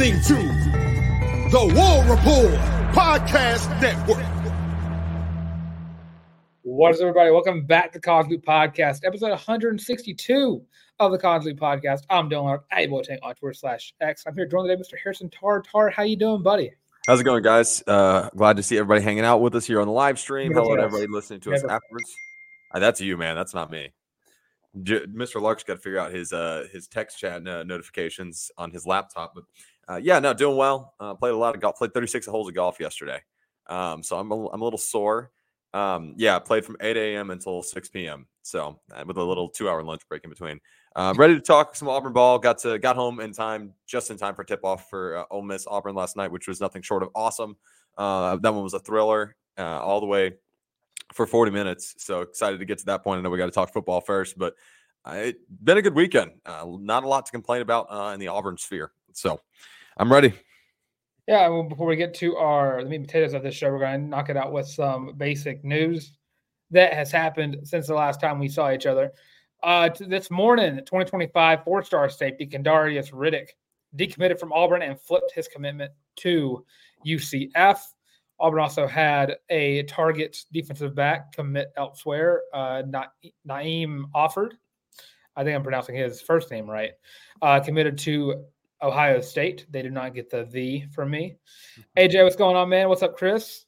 are listening to the War Report Podcast Network. What is everybody? Welcome back to College Loop Podcast, episode 162 of the College Loop Podcast. I'm Dylan Larck, at Boateng on Twitter slash X. I'm here joined today, Mr. Harrison Tarr. Tarr, how you doing, buddy? How's it going, guys? Uh, glad to see everybody hanging out with us here on the live stream. Hello to everybody listening to us Never. afterwards. Uh, that's you, man. That's not me. J- Mr. Larck's got to figure out his uh, his text chat uh, notifications on his laptop. But uh, yeah, no, doing well. Uh, played a lot of golf. Played 36 holes of golf yesterday. Um, so I'm a, I'm a little sore. Um, yeah, played from 8 a.m. until 6 p.m. So uh, with a little two hour lunch break in between. Uh, ready to talk some Auburn ball. Got to got home in time, just in time for tip off for uh, Ole Miss Auburn last night, which was nothing short of awesome. Uh, that one was a thriller uh, all the way for 40 minutes. So excited to get to that point. I know we got to talk football first, but uh, it's been a good weekend. Not a lot to complain about in the Auburn sphere. So I'm ready. Yeah, well, before we get to our the meat potatoes of this show, we're going to knock it out with some basic news that has happened since the last time we saw each other. Uh, this morning, 2025 four-star safety Kendarius Riddick decommitted from Auburn and flipped his commitment to UCF. Auburn also had a target defensive back commit elsewhere. Uh, Na- Naeem Offord, I think I'm pronouncing his first name right, uh, committed to Ohio State. They did not get the the from me. AJ, what's going on, man? What's up, Chris?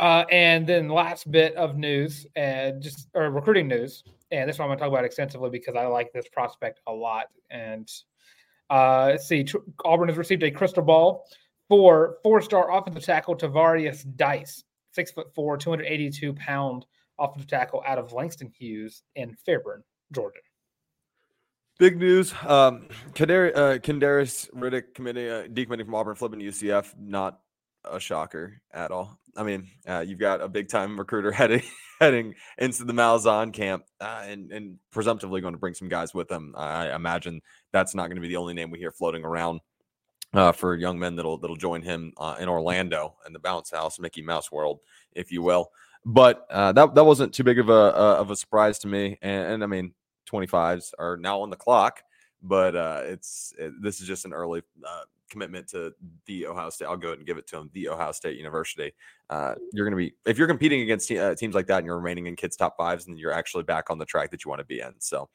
Uh, and then last bit of news and just or recruiting news, and this one I'm going to talk about extensively because I like this prospect a lot. And uh, let's see, Auburn has received a crystal ball for four-star offensive tackle Tavarius Dice, six foot four, 282 pound offensive tackle out of Langston Hughes in Fairburn, Georgia. Big news. Um, Kendar- uh, Kendarius Riddick committing, uh, decommitting from Auburn, flipping UCF. Not a shocker at all. I mean, uh, you've got a big time recruiter heading heading into the Malzahn camp, uh, and and presumptively going to bring some guys with him. I imagine that's not going to be the only name we hear floating around uh, for young men that'll that'll join him uh, in Orlando in the bounce house, Mickey Mouse world, if you will. But uh, that that wasn't too big of a uh, of a surprise to me, and, and I mean, 25s are now on the clock, but uh, it's it, this is just an early uh, commitment to the Ohio State. I'll go ahead and give it to them. The Ohio State University. Uh, you're going to be if you're competing against te- uh, teams like that and you're remaining in kids top fives, then you're actually back on the track that you want to be in. So,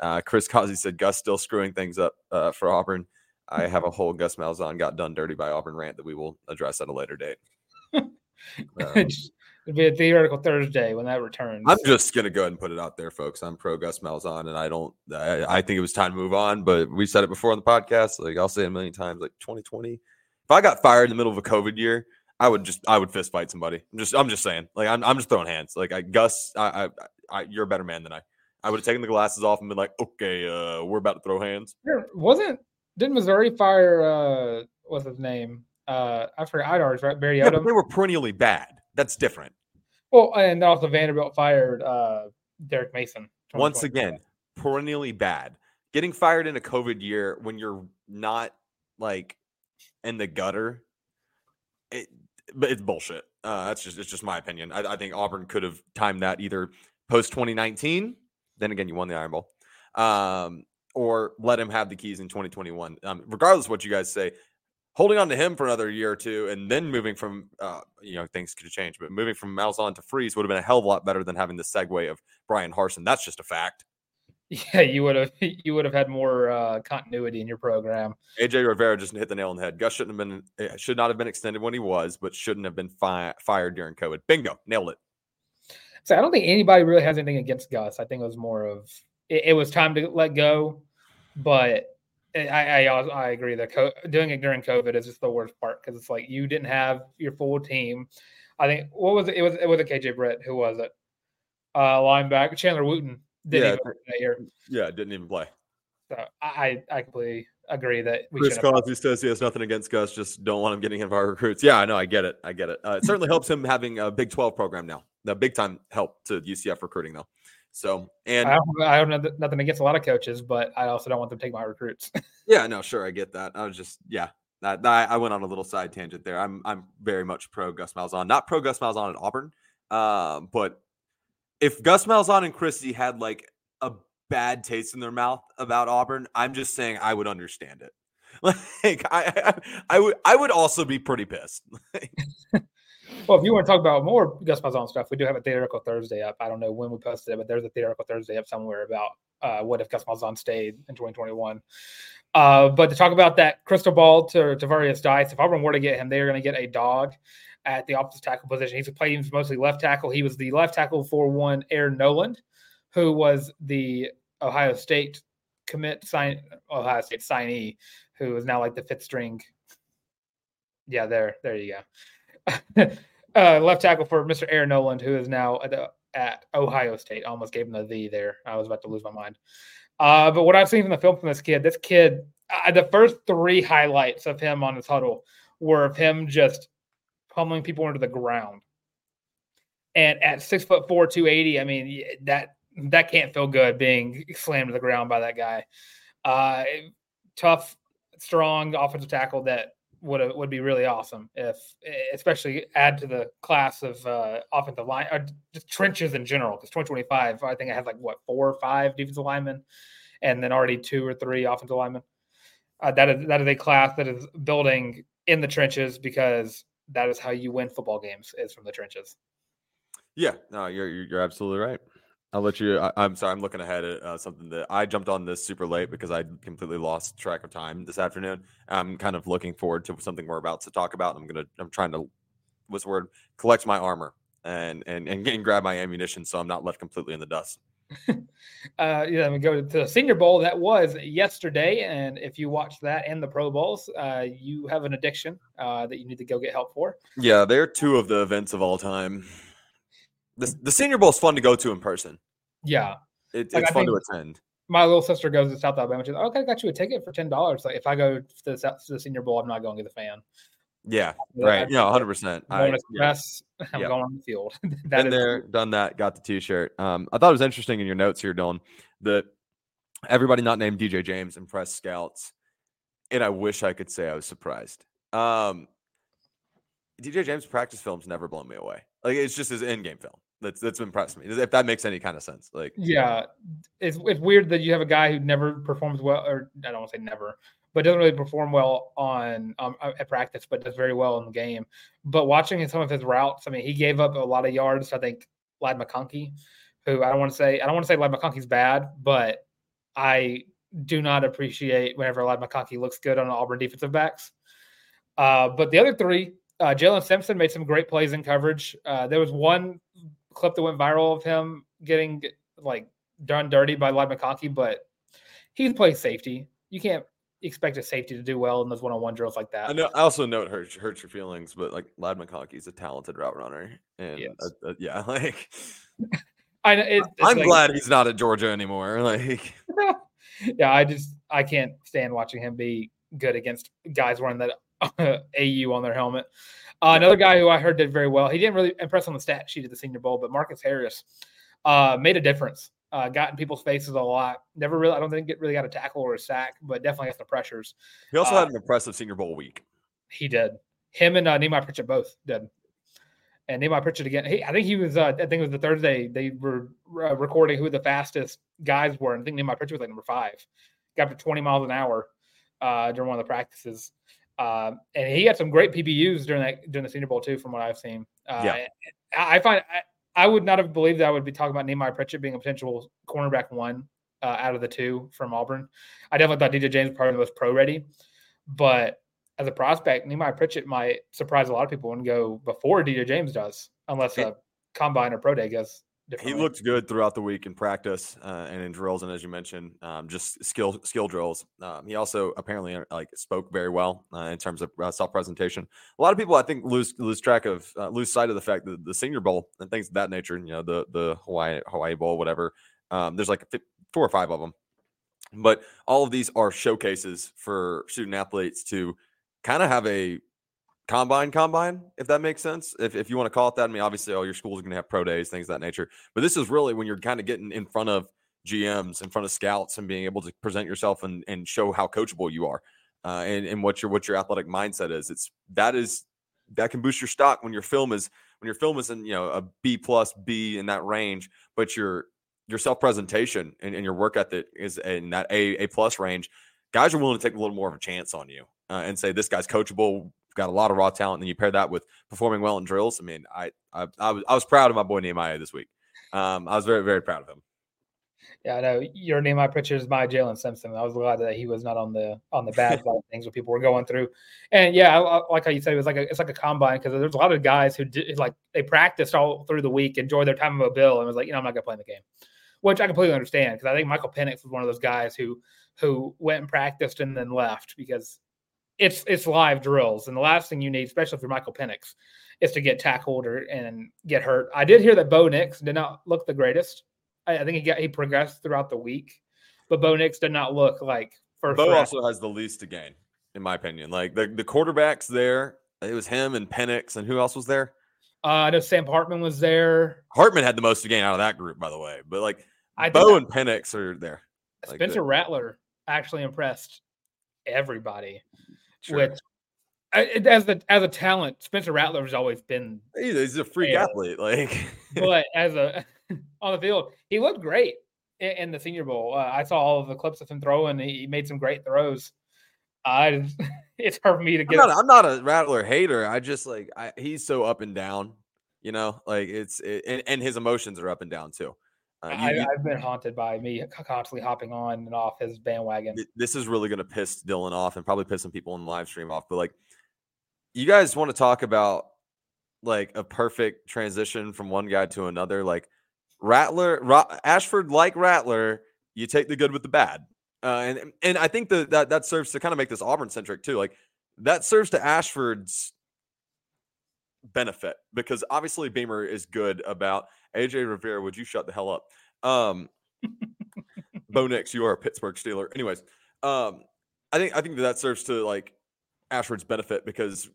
uh, Chris Causey said Gus still screwing things up uh, for Auburn. I have a whole Gus Malzahn got done dirty by Auburn rant that we will address at a later date. Um, It'll be a theoretical Thursday when that returns. I'm just gonna go ahead and put it out there, folks. I'm pro Gus Malzahn, and I don't. I, I think it was time to move on. But we said it before on the podcast. Like I'll say it a million times. Like 2020, if I got fired in the middle of a COVID year, I would just I would fist fight somebody. I'm just I'm just saying. Like I'm I'm just throwing hands. Like I Gus, I I, I you're a better man than I. I would have taken the glasses off and been like, okay, uh, we're about to throw hands. Wasn't didn't Missouri fire uh what's his name? Uh I forgot Idar's right, Barry Yeah, but they were perennially bad. That's different. well, and also Vanderbilt fired uh Derek Mason. once again perennially bad getting fired in a covid year when you're not like in the gutter it, but it's bullshit uh that's just it's just my opinion i, I think auburn could have timed that either post 2019 then again you won the iron bowl um or let him have the keys in 2021 um, regardless of what you guys say holding on to him for another year or two and then moving from uh, you know things could change but moving from Malzahn to Freeze would have been a hell of a lot better than having the segue of Bryan Harsin that's just a fact Yeah, you would have you would have had more uh continuity in your program. AJ Rivera just hit the nail on the head. Gus shouldn't have been, eh, should not have been extended when he was, but shouldn't have been fi- fired during COVID. Bingo, nailed it. So I don't think anybody really has anything against Gus. I think it was more of it, it was time to let go, but I I, I I agree that co- doing it during COVID is just the worst part because it's like you didn't have your full team. I think what was it? It was it was a KJ Britt. Who was it? Uh, linebacker Chandler Wooten didn't Yeah, even play that year. Yeah, didn't even play. So I I completely agree that we Chris. Cosby says he has nothing against Gus, just don't want him getting hit our recruits. Yeah, I know, I get it, I get it. Uh, it certainly helps him having a Big Twelve program now. The big time help to UCF recruiting though. So and I don't, I don't nothing against a lot of coaches, but I also don't want them to take my recruits. Yeah, no, sure, I get that. I was just, yeah, that, I went on a little side tangent there. I'm, I'm very much pro Gus Malzahn, not pro Gus Malzahn at Auburn, um, but if Gus Malzahn and Kristi had like a bad taste in their mouth about Auburn. I'm just saying I would understand it. Like I, I, I would, I would also be pretty pissed. well, if you want to talk about more Gus Malzahn stuff, we do have a theoretical Thursday up. I don't know when we posted it, but there's a theoretical Thursday up somewhere about uh, what if Gus Malzahn stayed in 2021. Uh, but to talk about that crystal ball to Tarvarius Dice, if Auburn were to get him, they are going to get a dog at the offensive tackle position. He's playing mostly left tackle. He was the left tackle for one Aaron Noland, who was the Ohio State commit sign Ohio State signee, who is now like the fifth string. Yeah, there, there you go. uh, left tackle for Mr. Aaron Noland, who is now at, the, at Ohio State. Almost gave him the the there. I was about to lose my mind. Uh, but what I've seen from the film from this kid, this kid, uh, the first three highlights of him on his huddle were of him just pummeling people into the ground. And at six foot four, two eighty, I mean that that can't feel good being slammed to the ground by that guy. Uh, tough, strong offensive tackle that would would be really awesome if, especially add to the class of uh, offensive line or just trenches in general. Because 2025, I think I have like what four or five defensive linemen, and then already two or three offensive linemen. Uh, that is that is a class that is building in the trenches because that is how you win football games is from the trenches. Yeah, no, you're you're absolutely right. I'll let you. I, am sorry, I'm looking ahead at uh, something that I jumped on this super late because I completely lost track of time this afternoon. I'm kind of looking forward to something we're about to talk about. I'm gonna. I'm trying to, what's the word? Collect my armor and and and, and grab my ammunition so I'm not left completely in the dust. uh, yeah, we go to the Senior Bowl. That was yesterday, and if you watch that and the Pro Bowls, uh, you have an addiction uh, that you need to go get help for. Yeah, they're two of the events of all time the, the Senior Bowl is fun to go to in person. Yeah, it, like, it's I fun to attend. My little sister goes to South Alabama. She's like, okay, I got you a ticket for ten dollars. Like if I go to the, to the Senior Bowl, I'm not going to the fan. Yeah, right. Yeah, hundred percent. I'm going yeah. I'm yeah. going on the field. that Been there, cool. done that, got the T-shirt. Um, I thought it was interesting in your notes here, Dylan, that everybody not named DJ James impressed scouts, and I wish I could say I was surprised. Um, DJ James practice films never blown me away. Like it's just his in-game film that's that's impressed me. If that makes any kind of sense, like yeah, it's it's weird that you have a guy who never performs well, or I don't want to say never, but doesn't really perform well on um, at practice, but does very well in the game. But watching some of his routes, I mean, he gave up a lot of yards. I think Ladd McConkey, who I don't want to say I don't want to say Ladd McConkey's bad, but I do not appreciate whenever Ladd McConkey looks good on Auburn defensive backs. Uh, but the other three, uh, Jaylin Simpson made some great plays in coverage. Uh, there was one clip that went viral of him getting like done dirty by Ladd McConkey, but he plays safety. You can't expect a safety to do well in those one-on-one drills like that. I know. I also know it hurts, hurts your feelings, but like Ladd McConkey is a talented route runner, and yes. uh, uh, yeah, like I know. It, I'm like, glad he's not at Georgia anymore. Like, yeah, I just I can't stand watching him be good against guys wearing that AU on their helmet. Uh, another guy who I heard did very well. He didn't really impress on the stat sheet at the Senior Bowl, but Marcus Harris uh, made a difference. Uh, got in people's faces a lot. Never really, I don't think it really got a tackle or a sack, but definitely got the pressures. He also had uh, an impressive Senior Bowl week. He did. Him and uh, Nehemiah Pritchett both did. And Nehemiah Pritchett again. He, I think he was. Uh, I think it was the Thursday they were uh, recording who the fastest guys were. And I think Nehemiah Pritchett was like number five. Got up to 20 miles an hour uh, during one of the practices. Um, and he had some great PBUs during that during the Senior Bowl too, from what I've seen. Uh, yeah, I, find I, I, would not have believed that I would be talking about Nehemiah Pritchett being a potential cornerback one uh, out of the two from Auburn. I definitely thought DJ James was probably the most pro ready, but as a prospect, Nehemiah Pritchett might surprise a lot of people and go before DJ James does, unless a combine or pro day goes he looked good throughout the week in practice uh, and in drills, and as you mentioned, um, just skill skill drills. Um, he also apparently uh, like spoke very well uh, in terms of uh, self presentation. A lot of people, I think, lose lose track of uh, lose sight of the fact that the Senior Bowl and things of that nature. You know, the the Hawaii Hawaii Bowl, whatever. Um, there's like four or five of them, but all of these are showcases for student athletes to kind of have a combine combine if that makes sense. If, if you want to call it that i mean obviously all your schools are going to have pro days things of that nature. But this is really when you're kind of getting in front of gms in front of scouts and being able to present yourself and, and show how coachable you are uh, and, and what your what your athletic mindset is. It's that is that can boost your stock when your film is when your film is in you know a b plus b in that range but your self presentation and, and, your work ethic is in that A A plus range, guys are willing to take a little more of a chance on you uh, and say this guy's coachable, got a lot of raw talent. And then you pair that with performing well in drills. I mean, I I, I was I was proud of my boy Nehemiah this week. Um, I was very very proud of him. Yeah, I know your name, my picture is my Jaylin Simpson. I was glad that he was not on the on the bad side of things what people were going through. And yeah, I, I, like how you said, it was like a, it's like a combine because there's a lot of guys who did like they practiced all through the week, enjoyed their time in Mobile, and was like, you know, I'm not gonna play in the game, which I completely understand because I think Michael Penix was one of those guys who who went and practiced and then left because it's it's live drills, and the last thing you need, especially for Michael Penix, is to get tackled or and get hurt. I did hear that Bo Nix did not look the greatest I, I think he got he progressed throughout the week, but Bo Nix did not look like first. Bo round. also has the least to gain, in my opinion. Like the the quarterbacks there, it was him and Penix, and who else was there? Uh, I know Sam Hartman was there. Hartman had the most to gain out of that group, by the way. But like I Bo and Penix are there. Spencer like Rattler actually impressed everybody. Sure. Which as the as a talent, Spencer Rattler has always been. He's a freak athlete, like. but as a on the field. He looked great in, in the Senior Bowl. Uh, I saw all of the clips of him throwing. He made some great throws. Uh, it's hard for me to get. I'm not, I'm not, a Rattler hater. I just like I, he's so up and down. You know, like it's it, and, and his emotions are up and down too. Uh, you, I, have been haunted by me constantly hopping on and off his bandwagon. This is really going to piss Dylan off and probably piss some people in the live stream off. But like, you guys want to talk about like a perfect transition from one guy to another? Like, Rattler, Ashford, like Rattler, you take the good with the bad, uh, and and I think that that that serves to kind of make this Auburn centric too. Like that serves to Ashford's benefit because obviously Beamer is good about AJ Rivera. Would you shut the hell up? Um, Bo Nix, you are a Pittsburgh Steeler. Anyways, um, I think I think that, that serves to like Ashford's benefit because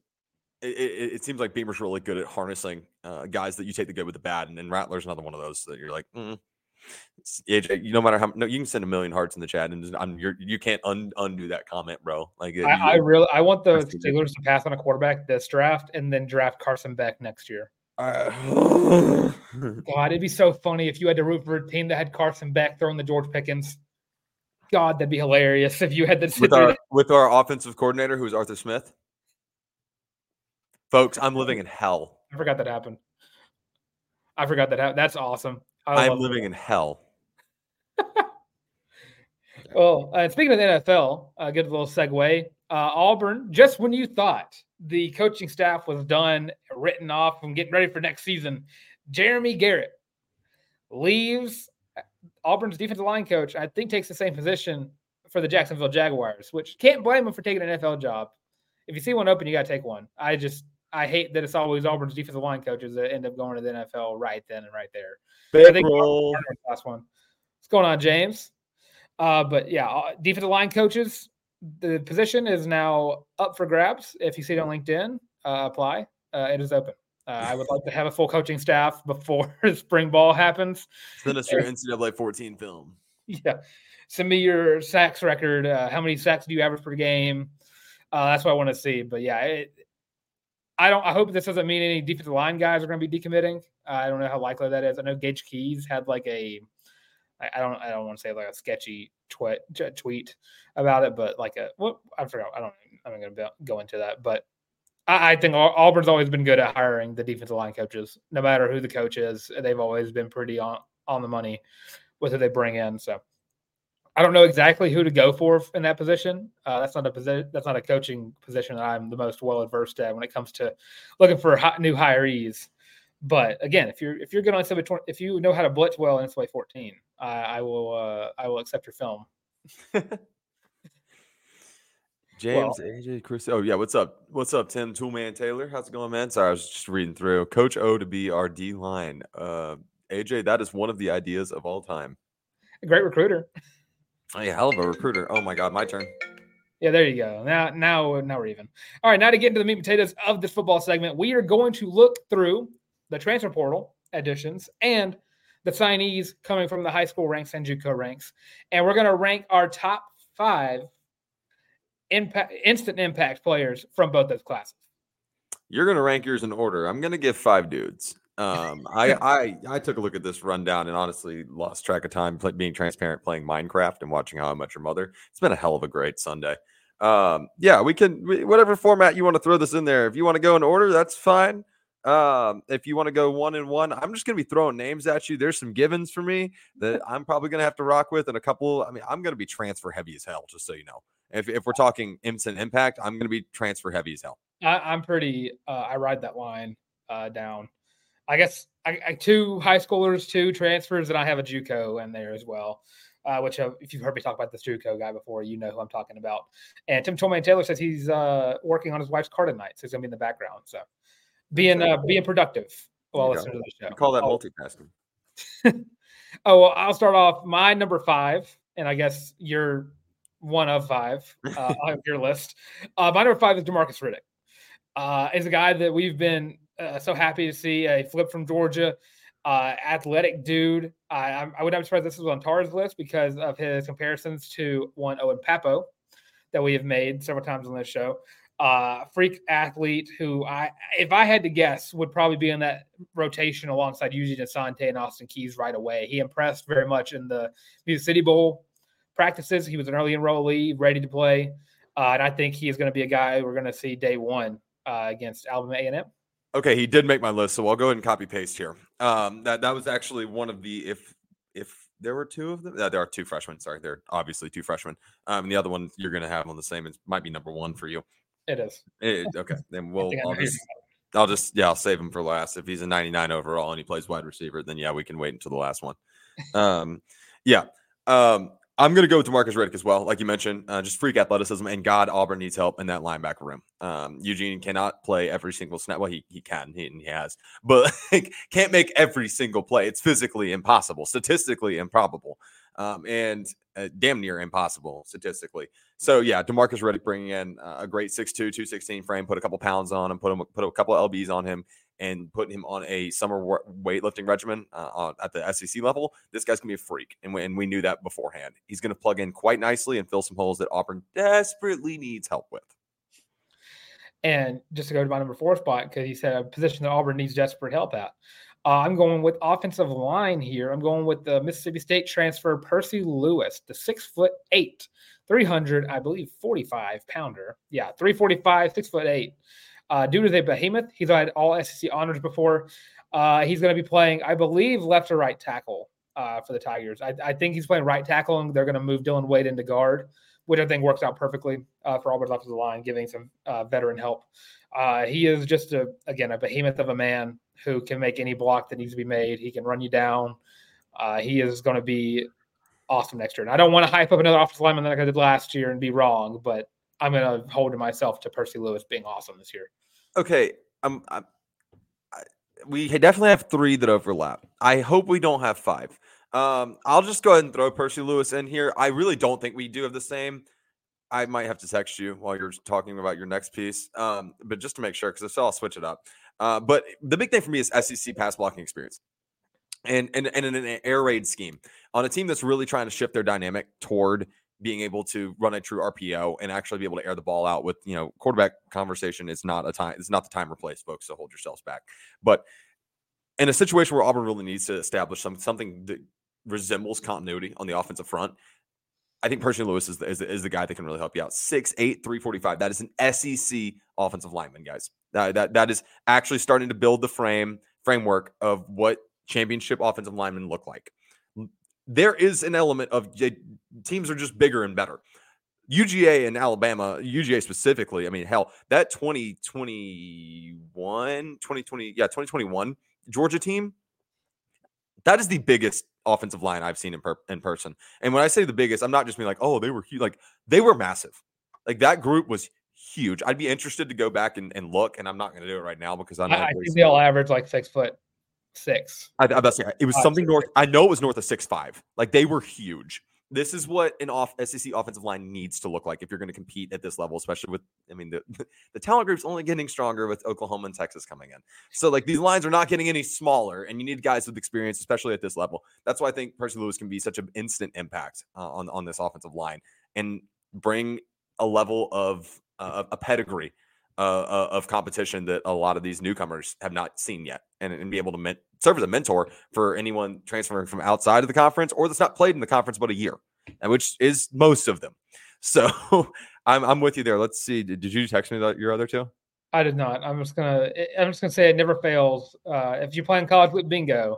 it, it, it, seems like Beamer's really good at harnessing uh, guys that you take the good with the bad, and, and Rattler's another one of those that you're like, mm. AJ, you no matter how no, you can send a million hearts in the chat, and I'm, you're, you can't un, undo that comment, bro. Like, I, I really, I want the Steelers to pass on a quarterback this draft and then draft Carson Beck next year. Uh, God, it'd be so funny if you had to root for a team that had Carson Beck throwing the George Pickens. God, that'd be hilarious if you had to with our with our offensive coordinator, who's Arthur Smith. Folks, I'm living in hell. I forgot that happened. I forgot that happened. That's awesome. I am living that. in hell. well, uh, speaking of the NFL, uh, good little segue. Uh, Auburn, just when you thought the coaching staff was done, written off, and getting ready for next season, Jeremy Garrett leaves uh, Auburn's defensive line coach. I think takes the same position for the Jacksonville Jaguars, which can't blame him for taking an NFL job. If you see one open, you got to take one. I just I hate that it's always Auburn's defensive line coaches that end up going to the NFL right then and right there. Big roll. Last one. What's going on, James? Uh, but yeah, uh, defensive line coaches. The position is now up for grabs. If you see it on LinkedIn, uh, apply. Uh, it is open. Uh, I would like to have a full coaching staff before spring ball happens. Send us your NCAA 14 film. Yeah. Send me your sacks record. Uh, how many sacks do you average per game? that's what I want to see. But yeah, it, I don't. I hope this doesn't mean any defensive line guys are going to be decommitting. Uh, I don't know how likely that is. I know Gage Keys had like a. I, I don't. I don't want to say like a sketchy tweet tweet about it, but like a what I forgot. I don't. I'm going to go into that, but I, I think Auburn's always been good at hiring the defensive line coaches. No matter who the coach is, they've always been pretty on on the money with who they bring in. So I don't know exactly who to go for in that position. Uh, that's not a position. That's not a coaching position that I'm the most well adversed at when it comes to looking for new hirees. But again, if you're if you're good on NCAA, if you know how to blitz well in NCAA 14, I, I will uh, I will accept your film. James, well, AJ, Chris. Oh yeah, what's up? What's up, Tim Toolman Taylor? How's it going, man? Sorry, I was just reading through. Coach O to be our D line. Uh, AJ, that is one of the ideas of all time. A great recruiter. Oh, yeah, hell of a recruiter. Oh my God, my turn. Yeah, there you go. Now, now, now we're even. All right, now to get into the meat and potatoes of this football segment, we are going to look through the transfer portal additions and the signees coming from the high school ranks and JUCO ranks, and we're going to rank our top five impact, instant impact players from both those classes. You're going to rank yours in order. I'm going to give five dudes. Um, I, I I took a look at this rundown and honestly lost track of time play, being transparent, playing Minecraft and watching How I Met Your Mother. It's been a hell of a great Sunday. Um, yeah, we can whatever format you want to throw this in there. If you want to go in order, that's fine. Um, if you want to go one and one, I'm just gonna be throwing names at you. There's some givens for me that I'm probably gonna have to rock with, and a couple. I mean, I'm gonna be transfer heavy as hell, just so you know. If if we're talking instant impact, I'm gonna be transfer heavy as hell. I, am pretty. Uh, I ride that line uh, down. I guess I, I, two high schoolers, two transfers, and I have a JUCO in there as well. Uh, which uh, if you've heard me talk about this JUCO guy before, you know who I'm talking about. And Tim Tolman Taylor says he's uh, working on his wife's car tonight, so he's gonna be in the background. So being uh, being productive while listening to the show. call that oh. multitasking. oh, well, I'll start off my number five, and I guess you're one of five uh, on your list. Uh, my number five is Demarcus Riddick. Uh, is a guy that we've been uh, so happy to see a flip from Georgia. Uh, athletic dude. I, I would not be surprised this was on Tarr's list because of his comparisons to one Owen Pappoe that we have made several times on this show uh, freak athlete who I, if I had to guess, would probably be in that rotation alongside Eugene Asante and Austin Keys right away. He impressed very much in the Music City Bowl practices. He was an early enrollee, ready to play, uh, and I think he is going to be a guy we're going to see day one uh, against Alabama A&M. Okay, he did make my list, so I'll go ahead and copy paste here. Um, that that was actually one of the if if there were two of them. Uh, there are two freshmen. Sorry, there are obviously two freshmen. Um, and the other one you're going to have on the same. It might be number one for you. It is. It, okay, then we'll. I'll just, I'll just, yeah, I'll save him for last. If he's a 99 overall and he plays wide receiver, then yeah, we can wait until the last one. Um, yeah. Um, I'm going to go with Demarcus Riddick as well. Like you mentioned, uh, just freak athleticism. And God, Auburn needs help in that linebacker room. Um, Eugene cannot play every single snap. Well, he, he can, he, he has, but like, can't make every single play. It's physically impossible, statistically improbable, um, and uh, damn near impossible statistically. So yeah, Demarcus Riddick bringing in a great 6'2", 216 frame, put a couple pounds on him, put him put a couple of lbs on him, and putting him on a summer weightlifting regimen uh, at the SEC level. This guy's gonna be a freak, and we, and we knew that beforehand. He's gonna plug in quite nicely and fill some holes that Auburn desperately needs help with. And just to go to my number four spot, because he said a position that Auburn needs desperate help at. Uh, I'm going with offensive line here. I'm going with the Mississippi State transfer Percy Lewis, the six foot eight 300, I believe, 45 pounder. Yeah, 345, six foot eight. Uh, dude is a behemoth. He's had all SEC honors before. Uh, he's going to be playing, I believe, left or right tackle uh, for the Tigers. I, I, think he's playing right tackle, and they're going to move Dillon Wade into guard, which I think works out perfectly uh, for of the line, giving some uh, veteran help. Uh, he is just a again a behemoth of a man who can make any block that needs to be made. He can run you down. Uh, he is going to be awesome next year. And I don't want to hype up another offensive lineman like I did last year and be wrong, but I'm going to hold myself to Percy Lewis being awesome this year. Okay, um, I, I, we definitely have three that overlap. I hope we don't have five. Um, I'll just go ahead and throw Percy Lewis in here. I really don't think we do have the same. I might have to text you while you're talking about your next piece, um, but just to make sure, because if so, I'll switch it up. Uh, but the big thing for me is SEC pass blocking experience and, and, and in an air raid scheme on a team that's really trying to shift their dynamic toward being able to run a true RPO and actually be able to air the ball out with, you know, quarterback conversation is not a time, it's not the time or place, folks. So hold yourselves back. But in a situation where Auburn really needs to establish some something that resembles continuity on the offensive front, I think Percy Lewis is the, is the, is the guy that can really help you out. 6'8, 345. That is an SEC offensive lineman, guys. That, that, that is actually starting to build the frame framework of what championship offensive linemen look like. There is an element of teams are just bigger and better. UGA and Alabama, UGA specifically, I mean, hell, that 2021, 2020, yeah, 2021 Georgia team, that is the biggest offensive line I've seen in, per, in person. And when I say the biggest, I'm not just being like, oh, they were huge. Like, they were massive. Like, that group was huge. I'd be interested to go back and, and look, and I'm not going to do it right now because I'm. I, I think they all average like six foot six. I, I say it was uh, something north. I know it was north of six five. Like they were huge. This is what an off SEC offensive line needs to look like if you're going to compete at this level, especially with. I mean, the the talent group's only getting stronger with Oklahoma and Texas coming in. So like these lines are not getting any smaller, and you need guys with experience, especially at this level. That's why I think Percy Lewis can be such an instant impact uh, on on this offensive line and bring a level of uh, a pedigree uh, uh, of competition that a lot of these newcomers have not seen yet, and, and be able to men- serve as a mentor for anyone transferring from outside of the conference or that's not played in the conference but a year, and which is most of them. So I'm I'm with you there. Let's see. Did, did you text me that your other two? I did not. I'm just gonna. I'm just gonna say it never fails. Uh, if you play in college with bingo,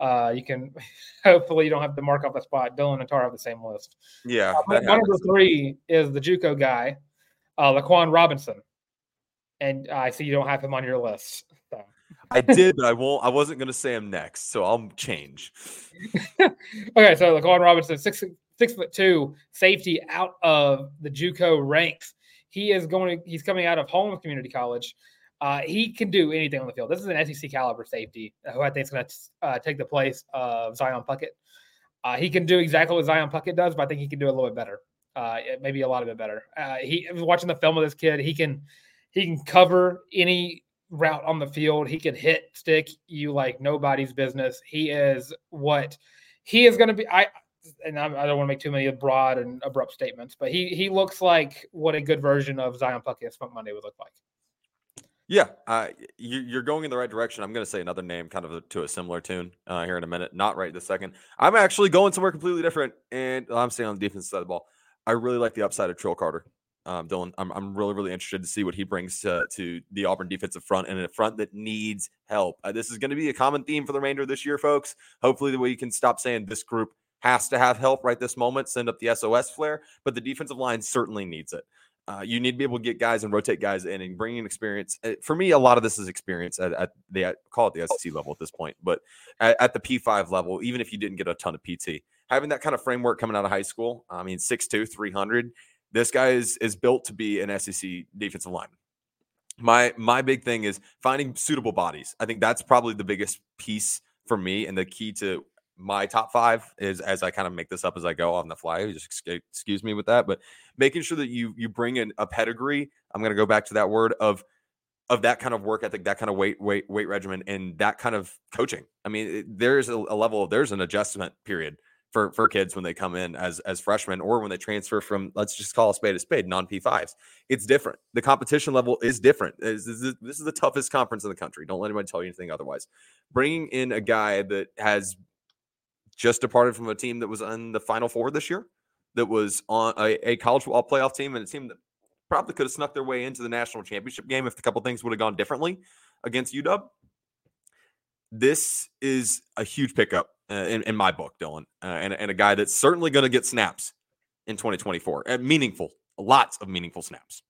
uh, you can hopefully you don't have to mark off the spot. Dylan and Tarr have the same list. Yeah. Uh, my, my number three is the JUCO guy, uh, Laquan Robinson, and I see you don't have him on your list. So. I did, but I won't. I wasn't going to say him next, so I'll change. okay, so Laquan Robinson, six six foot two safety out of the JUCO ranks. He is going. He's coming out of Holmes Community College. Uh, he can do anything on the field. This is an SEC caliber safety who I think is going to uh, take the place of Zion Puckett. Uh, he can do exactly what Zion Puckett does, but I think he can do a little bit better. Uh, maybe a lot of it better. Uh, he was watching the film of this kid. He can he can cover any route on the field. He can hit stick you like nobody's business. He is what he is going to be. I and I, I don't want to make too many broad and abrupt statements, but he he looks like what a good version of Zion Puckett Spunk Monday would look like. Yeah, uh, you, are going in the right direction. I'm going to say another name, kind of a, to a similar tune, uh, here in a minute. Not right this second. I'm actually going somewhere completely different, and I'm staying on the defense side of the ball. I really like the upside of Trill Carter. Um, Dylan, I'm, I'm really, really interested to see what he brings to, to the Auburn defensive front and a front that needs help. Uh, this is going to be a common theme for the remainder of this year, folks. Hopefully, you can stop saying this group has to have help right this moment, send up the SOS flare, but the defensive line certainly needs it. Uh, you need to be able to get guys and rotate guys in and bring in experience. Uh, for me, a lot of this is experience at, at the I call it the SEC level at this point, but at, at, the P5 level, even if you didn't get a ton of PT, having that kind of framework coming out of high school, I mean, 6'2, 300, this guy is is built to be an SEC defensive lineman. My my big thing is finding suitable bodies. I think that's probably the biggest piece for me and the key to my top five is as I kind of make this up as I go on the fly. Just excuse me with that, but making sure that you you bring in a pedigree. I'm going to go back to that word of of that kind of work ethic, that kind of weight weight weight regimen, and that kind of coaching. I mean, it, there's a, a level. Of there's an adjustment period for for kids when they come in as as freshmen or when they transfer from let's just call a spade a spade non P5s. It's different. The competition level is different. This is, this is the toughest conference in the country. Don't let anybody tell you anything otherwise. Bringing in a guy that has just departed from a team that was in the Final Four this year, that was on a, a college football playoff team, and a team that probably could have snuck their way into the national championship game if a couple things would have gone differently against UW. This is a huge pickup uh, in, in, my book, Dylan, uh, and, and a guy that's certainly going to get snaps in 2024, and meaningful, lots of meaningful snaps.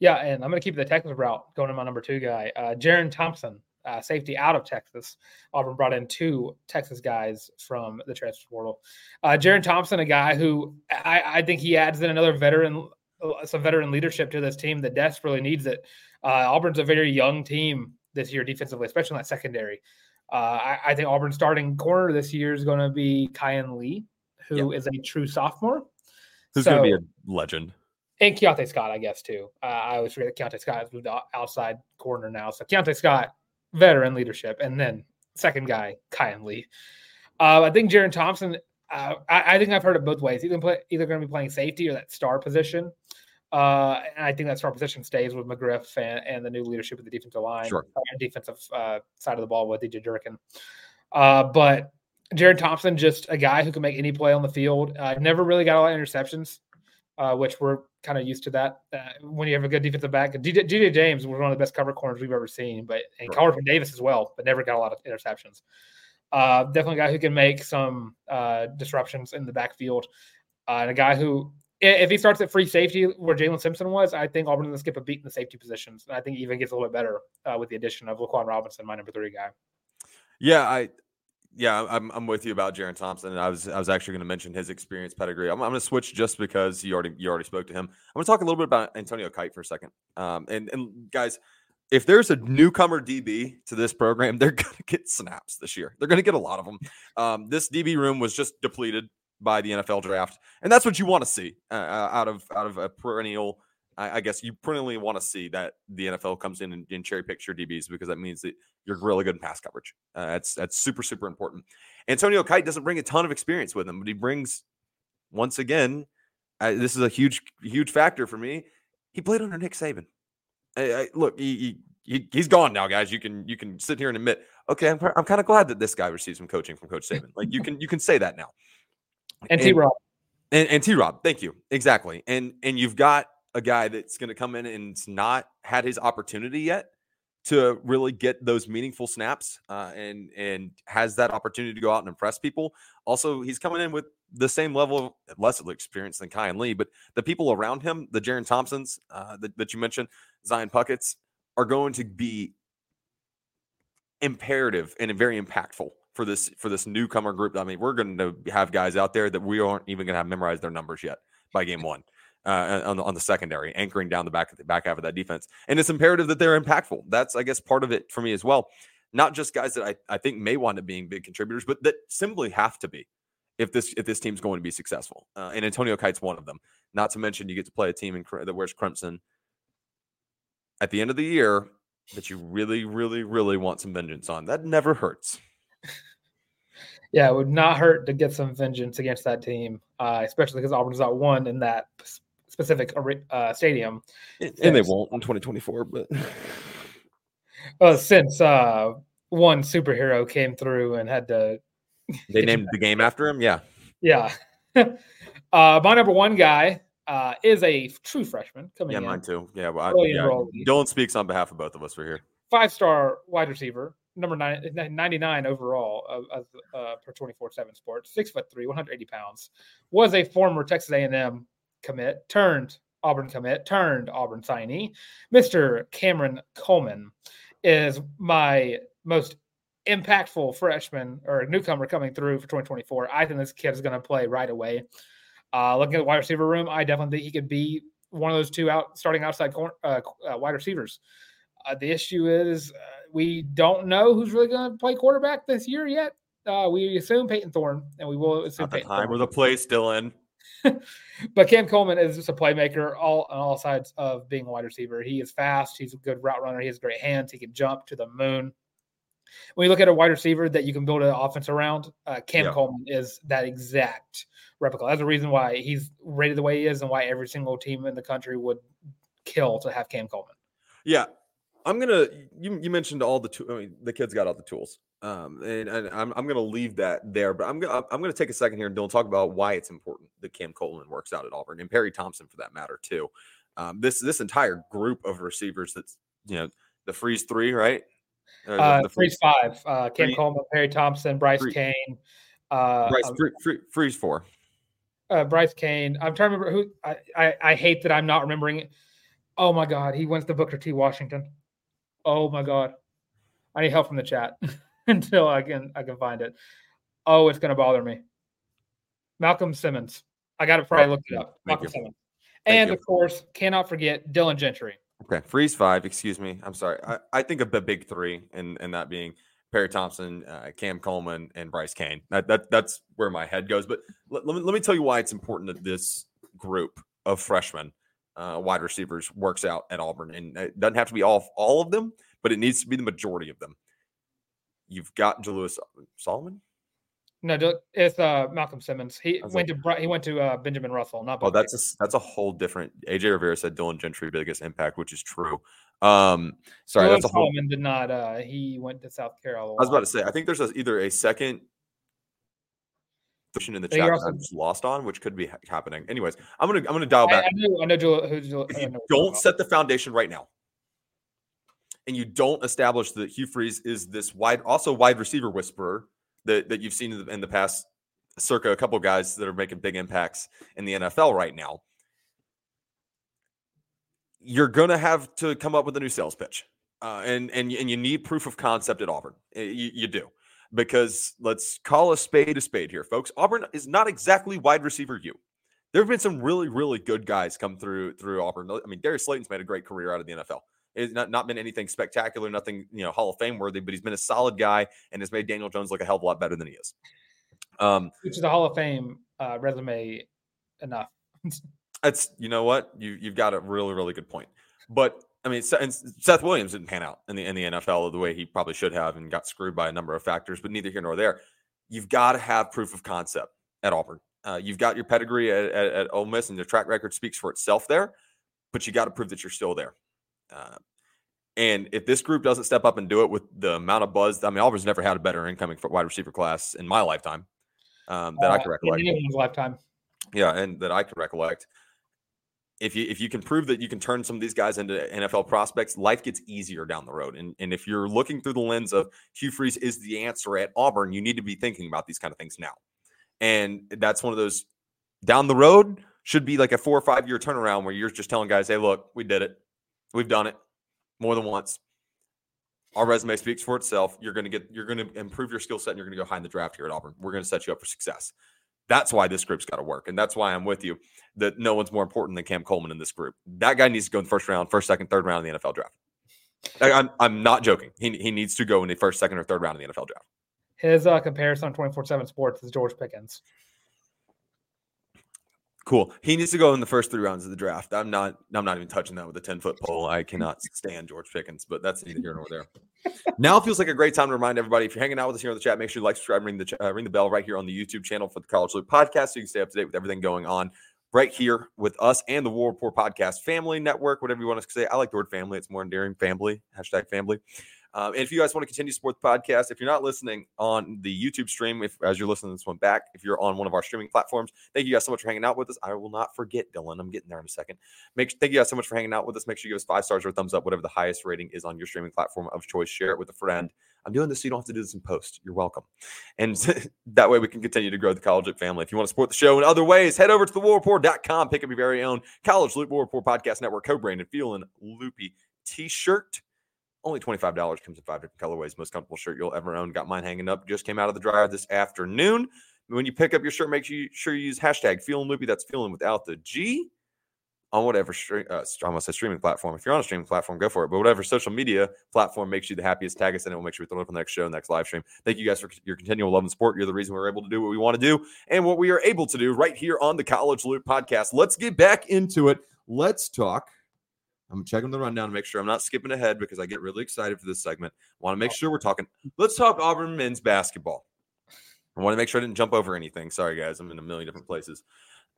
Yeah, and I'm going to keep the Texas route going to my number two guy, uh, Jerrin Thompson uh, safety out of Texas. Auburn brought in two Texas guys from the transfer portal. Uh, Jerrin Thompson, a guy who I, I, think he adds in another veteran, uh, some veteran leadership to this team that desperately needs it. Uh, Auburn's a very young team this year defensively, especially in that secondary. Uh, I, I, think Auburn's starting corner this year is going to be Kayin Lee, who yep. is a true sophomore. Who's so, going to be a legend and Keionte Scott, I guess too. Uh, I always forget that Keionte Scott has moved outside corner now. So Keionte Scott veteran leadership, and then second guy, Kayin Lee. Uh, I think Jerrin Thompson. Uh, I, I, think I've heard it both ways. He's play, either going to be playing safety or that star position. Uh, and I think that star position stays with McGriff and, and the new leadership of the defensive line, sure. defensive uh, side of the ball with DJ Durkin. Uh, but Jared Thompson, just a guy who can make any play on the field. Uh, never really got a lot of interceptions, uh, which we're kind of used to that. Uh, when you have a good defensive back, DJ, DJ, James was one of the best cover corners we've ever seen, but and right. Carlton Davis as well, but never got a lot of interceptions. Uh, definitely a guy who can make some uh, disruptions in the backfield, uh, and a guy who, if he starts at free safety where Jaylin Simpson was, I think Auburn's going to skip a beat in the safety positions, and I think even gets a little bit better uh, with the addition of Laquan Robinson, my number three guy. Yeah, I yeah, I'm I'm with you about Jerrin Thompson. I was I was actually going to mention his experience pedigree. I'm, I'm going to switch just because you already you already spoke to him. I'm going to talk a little bit about Antonio Kite for a second. Um, and and guys, if there's a newcomer DB to this program, they're going to get snaps this year. They're going to get a lot of them. Um, this DB room was just depleted by the NFL draft, and that's what you want to see uh, uh, out of out of a perennial I, I guess you perennially want to see that the NFL comes in and, and cherry picks your DBs because that means that you're really good in pass coverage. Uh, that's that's super super important. Antonio Kite doesn't bring a ton of experience with him, but he brings once again. This is a huge huge factor for me. He played under Nick Saban. I, I, look, he, he, he's gone now, guys. You can you can sit here and admit, okay, I'm, I'm kind of glad that this guy received some coaching from Coach Saban. Like you can you can say that now. And T Rob. And, and T Rob, thank you. Exactly. And and you've got a guy that's going to come in and not had his opportunity yet to really get those meaningful snaps uh, and and has that opportunity to go out and impress people. Also, he's coming in with the same level of less experience than Kayin Lee, but the people around him, the Jerrin Thompsons uh, that, that you mentioned, Zion Puckett's, are going to be imperative and very impactful for this for this newcomer group. I mean, we're going to have guys out there that we aren't even going to have memorized their numbers yet by game one uh, on, the, on the secondary, anchoring down the back the back half of that defense. And it's imperative that they're impactful. That's, I guess, part of it for me as well. Not just guys that I, I think may wind up being big contributors, but that simply have to be if this if this team's going to be successful. Uh, and Antonio Kite's one of them. Not to mention you get to play a team in, that wears crimson at the end of the year that you really, really, really want some vengeance on. That never hurts. Yeah, it would not hurt to get some vengeance against that team, uh, especially because Auburn's not won in that specific uh, stadium. And, they won't in 2024, but uh, since uh, one superhero came through and had to. They named the game after him. Yeah. Yeah. uh, my number one guy uh, is a true freshman coming yeah, in. Yeah, mine too. Yeah, well, I, yeah. Dylan speaks on behalf of both of us. We're here. Five star wide receiver, number nine, 99 overall of, uh, per 24 7 sports, six foot three, 180 pounds, was a former Texas A&M commit, turned Auburn commit, turned Auburn signee. Mr. Cameron Coleman is my most impactful freshman or newcomer coming through for 2024. I think this kid is going to play right away. Uh, looking at the wide receiver room, I definitely think he could be one of those two out starting outside corner, uh, uh, wide receivers. Uh, the issue is uh, we don't know who's really going to play quarterback this year yet. Uh, we assume Payton Thorne, and we will assume At the Payton time Thorne. or the place still in. but Cam Coleman is just a playmaker all on all sides of being a wide receiver. He is fast. He's a good route runner. He has great hands. He can jump to the moon. When you look at a wide receiver that you can build an offense around, uh, Cam Yeah. Coleman is that exact replica. That's the reason why he's rated the way he is, and why every single team in the country would kill to have Cam Coleman. Yeah, I'm gonna. You you mentioned all the two. I mean, the kids got all the tools. Um, and, and I'm I'm gonna leave that there. But I'm gonna I'm gonna take a second here and Dylan talk about why it's important that Cam Coleman works out at Auburn and Perry Thompson for that matter too. Um, this this entire group of receivers that's you know the freeze three right. The- Uh, the freeze five: uh, Cam Coleman, Perry Thompson, Bryce Cain. Uh, Bryce, um, free, free, freeze four. uh, Bryce Cain. I'm trying to remember who. I, I I hate that I'm not remembering it. Oh my God, he went to Booker T. Washington. Oh my God, I need help from the chat until I can I can find it. Oh, it's gonna bother me. Malcolm Simmons. I got to probably look it up. Malcolm. Simmons. Thank and you. of course, cannot forget Dylan Gentry. Okay, freeze five. Excuse me. I'm sorry. I, I think of the big three, and and that being Perry Thompson, uh, Cam Coleman, and Bryce Cain. That, that that's where my head goes. But let, let me let me tell you why it's important that this group of freshmen, uh, wide receivers, works out at Auburn, and it doesn't have to be all all of them, but it needs to be the majority of them. You've got Jalewis Solomon. No, it's uh, Malcolm Simmons. He went to he went to uh, Benjamin Russell, not. Oh, that's a that's a whole different. AJ Rivera said Dylan Gentry biggest impact, which is true. Um, sorry, Dylan that's a whole. Solomon did not. Uh, he went to South Carolina. I was about to say, I think there's a, either a second in the chat also- I'm just lost on, which could be ha- happening. Anyways, I'm gonna I'm gonna dial back. I know. I know. Who Jul- if I you know what you're talking don't set the foundation right now, and you don't establish that Hugh Freeze is this wide, also wide receiver whisperer that that you've seen in the, in the past, circa a couple guys that are making big impacts in the NFL right now. You're gonna have to come up with a new sales pitch, uh, and and and you need proof of concept at Auburn. Uh, You, you do because let's call a spade a spade here, folks. Auburn is not exactly wide receiver you. There have been some really, really good guys come through through Auburn. I mean, Darius Slayton's made a great career out of the NFL. It's not, not been anything spectacular, nothing you know Hall of Fame worthy, but he's been a solid guy and has made Daniel Jones look a hell of a lot better than he is. Um, which is a Hall of Fame uh, resume enough. That's you know what you you've got a really really good point. But I mean, and Seth Williams didn't pan out in the in the NFL the way he probably should have, and got screwed by a number of factors. But neither here nor there. You've got to have proof of concept at Auburn. Uh, you've got your pedigree at, at, at Ole Miss, and the track record speaks for itself there. But you got to prove that you're still there. Uh, and if this group doesn't step up and do it with the amount of buzz, I mean, Auburn's never had a better incoming wide receiver class in my lifetime um, that uh, I can recollect. In anyone's lifetime. Yeah, and that I can recollect. If you if you can prove that you can turn some of these guys into NFL prospects, life gets easier down the road. And and if you're looking through the lens of Hugh Freeze is the answer at Auburn, you need to be thinking about these kind of things now. And that's one of those down the road should be like a four or five year turnaround where you're just telling guys, hey, look, we did it. We've done it more than once. Our resume speaks for itself. You're to get, you're to improve your skill set and you're to go high in the draft here at Auburn. We're to set you up for success. That's why this group's got to work. And that's why I'm with you that no one's more important than Cam Coleman in this group. That guy needs to go in the first round, first, second, third round of the NFL draft. I'm, I'm not joking. He, he needs to go in the first, second, or third round of the NFL draft. His uh, comparison on 24 7 sports is George Pickens. Cool. He needs to go in the first three rounds of the draft. I'm not. I'm not even touching that with a ten foot pole. I cannot stand George Pickens, but that's neither here nor there. now feels like a great time to remind everybody if you're hanging out with us here in the chat, make sure you like, subscribe, ring the uh, ring the bell right here on the YouTube channel for the College Loop podcast, so you can stay up to date with everything going on right here with us and the War Report podcast family network, whatever you want to say. I like the word family; it's more endearing. Family hashtag family. Um, and if you guys want to continue to support the podcast, if you're not listening on the YouTube stream, if as you're listening to this one back, if you're on one of our streaming platforms, thank you guys so much for hanging out with us. I will not forget, Dylan. I'm getting there in a second. Make thank you guys so much for hanging out with us. Make sure you give us five stars or a thumbs up, whatever the highest rating is on your streaming platform of choice. Share it with a friend. I'm doing this so you don't have to do this in post. You're welcome. And that way we can continue to grow the College Loop family. If you want to support the show in other ways, head over to thewarreport.com. Pick up your very own College Loop War Report Podcast Network co-branded Feeling Loopy t-shirt. Only $25 comes in five different colorways. Most comfortable shirt you'll ever own. Got mine hanging up. Just came out of the dryer this afternoon. When you pick up your shirt, make sure you, use hashtag feeling loopy. That's feeling without the G on whatever stream, uh, almost a streaming platform. If you're on a streaming platform, go for it. But whatever social media platform makes you the happiest, tag us and it will make sure we throw it up on the next show, and next live stream. Thank you guys for your continual love and support. You're the reason we're able to do what we want to do and what we are able to do right here on the College Loop podcast. Let's get back into it. Let's talk I'm checking the rundown to make sure I'm not skipping ahead because I get really excited for this segment. Want to make sure we're talking. Let's talk Auburn men's basketball. I want to make sure I didn't jump over anything. Sorry, guys. I'm in a million different places.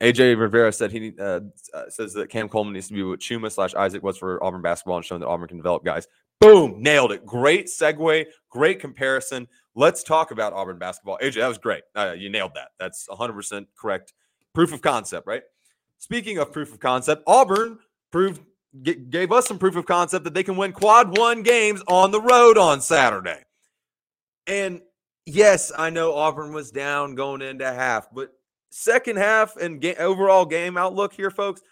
AJ Rivera said he uh, uh, says that Cam Coleman needs to be what Chuma slash Isaac was for Auburn basketball and showing that Auburn can develop guys. Boom, nailed it. Great segue, great comparison. Let's talk about Auburn basketball. AJ, that was great. Uh, you nailed that. That's 100% correct. Proof of concept, right? Speaking of proof of concept, Auburn proved g- gave us some proof of concept that they can win quad one games on the road on Saturday. And yes, I know Auburn was down going into half, but second half and ga- overall game outlook here, folks,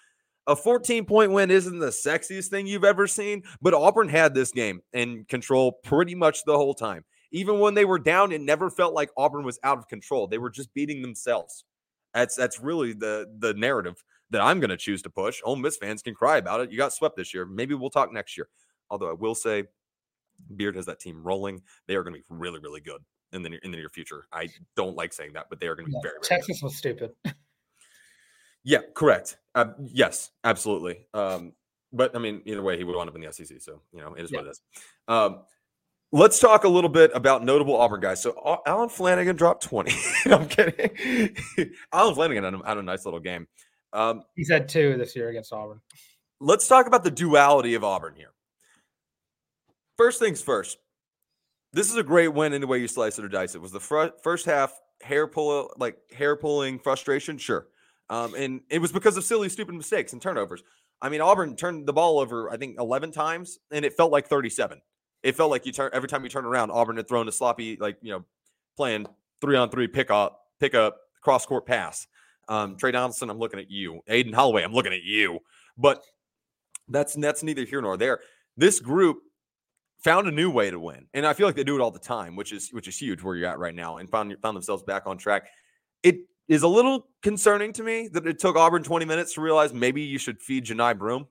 a 14 point win isn't the sexiest thing you've ever seen, but Auburn had this game in control pretty much the whole time. Even when they were down, it never felt like Auburn was out of control. They were just beating themselves. That's that's really the the narrative that I'm going to choose to push. Ole Miss fans can cry about it. You got swept this year. Maybe we'll talk next year. Although I will say, Beard has that team rolling. They are going to be really, really good in the near, in the near future. I don't like saying that, but they are going to be very, very. Texas good. was stupid. yeah, correct. Uh, yes, absolutely. Um, but I mean, either way, he would wind up in the SEC. So you know, it is yeah. what it is. Um, Let's talk a little bit about notable Auburn guys. So Allen Flanigan dropped 20. I'm kidding. Allen Flanigan had a, had a nice little game. Um, He's had two this year against Auburn. Let's talk about the duality of Auburn here. First things first. This is a great win in any way you slice it or dice it. Was the fr- first half hair pull like hair pulling frustration? Sure. Um, and it was because of silly, stupid mistakes and turnovers. I mean, Auburn turned the ball over, I think, 11 times, and it felt like 37. It felt like you turn every time you turn around, Auburn had thrown a sloppy, like, you know, playing three on three pick up, pick up, cross court pass. Um, Tre Donaldson, I'm looking at you. Aden Holloway, I'm looking at you. But that's that's neither here nor there. This group found a new way to win, and I feel like they do it all the time, which is which is huge where you're at right now, and found found themselves back on track. It is a little concerning to me that it took Auburn 20 minutes to realize maybe you should feed Johni Broom.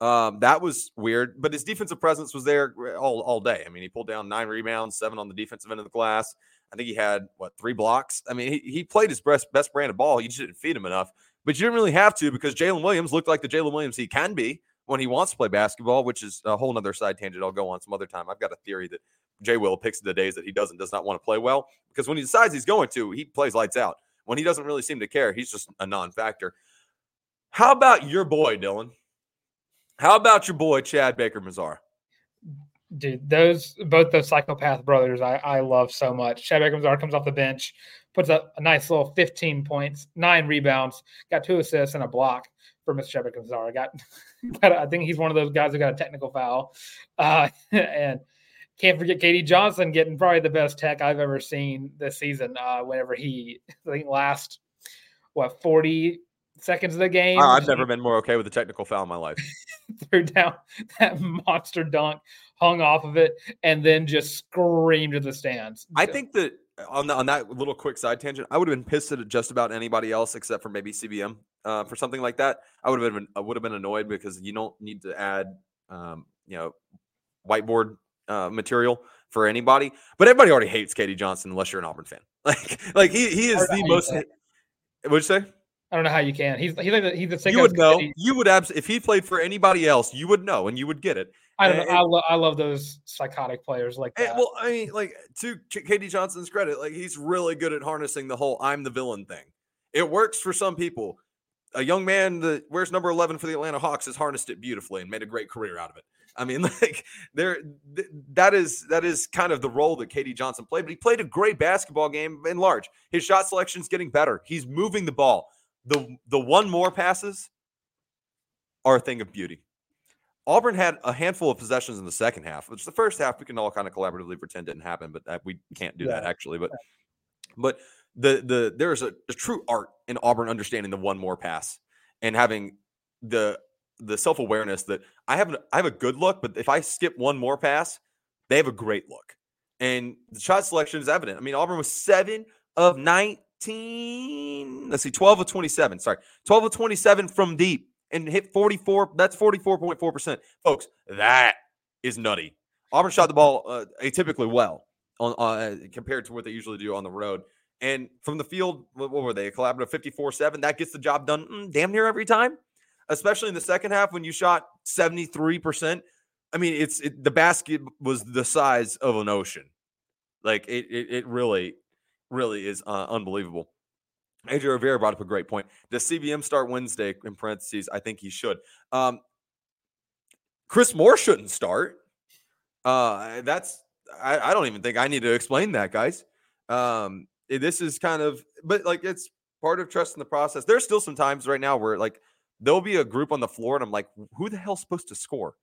Um, that was weird, but his defensive presence was there all, all day. I mean, he pulled down nine rebounds, seven on the defensive end of the glass. I think he had what three blocks. I mean, he, he played his best best brand of ball. You just didn't feed him enough, but you didn't really have to because Jaylin Williams looked like the Jaylin Williams he can be when he wants to play basketball, which is a whole other side tangent. I'll go on some other time. I've got a theory that Jay Will picks the days that he doesn't does not want to play well because when he decides he's going to, he plays lights out. When he doesn't really seem to care, he's just a non-factor. How about your boy Dylan? How about your boy Chad Baker Mazar? Dude, those both those psychopath brothers, I, I love so much. Chad Baker comes off the bench, puts up a nice little 15 points, nine rebounds, got two assists and a block for Mr. Chad Baker Got, got I think he's one of those guys who got a technical foul. Uh, and can't forget KD Johnson getting probably the best tech I've ever seen this season. Uh, whenever he, I think last what 40 seconds of the game. I've never been more okay with a technical foul in my life. threw down that monster dunk, hung off of it, and then just screamed to the stands. I think that on the, on that little quick side tangent, I would have been pissed at just about anybody else except for maybe CBM uh, for something like that. I would have been I would have been annoyed because you don't need to add um, you know whiteboard uh, material for anybody. But everybody already hates KD Johnson unless you're an Auburn fan. Like like he he is the most. What'd you say? I don't know how you can. He's he's like he's the same. You would know. You would abs- if he played for anybody else, you would know and you would get it. I don't And- know. I, lo- I love those psychotic players like And, that. well, I mean, like to KD Johnson's credit, like he's really good at harnessing the whole "I'm the villain" thing. It works for some people. A young man that wears number eleven for the Atlanta Hawks has harnessed it beautifully and made a great career out of it. I mean, like there, th- that is that is kind of the role that KD Johnson played. But he played a great basketball game in large. His shot selection's getting better. He's moving the ball. The the one more passes are a thing of beauty. Auburn had a handful of possessions in the second half, which the first half we can all kind of collaboratively pretend didn't happen, but that, we can't do that actually. But but the the there is a, a true art in Auburn understanding the one more pass and having the the self awareness that I have I have a good look, but if I skip one more pass, they have a great look, and the shot selection is evident. I mean, Auburn was seven of Let's see, twelve of twenty-seven. Sorry, twelve of twenty-seven from deep and hit forty-four. That's forty-four point four percent, folks. That is nutty. Auburn shot the ball uh, atypically well on uh, compared to what they usually do on the road. And from the field, what, what were they? A collaborative 54 7. That gets the job done mm, damn near every time, especially in the second half when you shot 73%. I mean, it's it, the basket was the size of an ocean. Like it, it, it really, really is uh, unbelievable. AJ Rivera brought up a great point. Does CBM start Wednesday? In parentheses, I think he should. Um, Chris Moore shouldn't start. Uh, that's I, I don't even think I need to explain that, guys. Um, this is kind of, but like it's part of trusting the process. There's still some times right now where like there'll be a group on the floor, and I'm like, who the hell's supposed to score?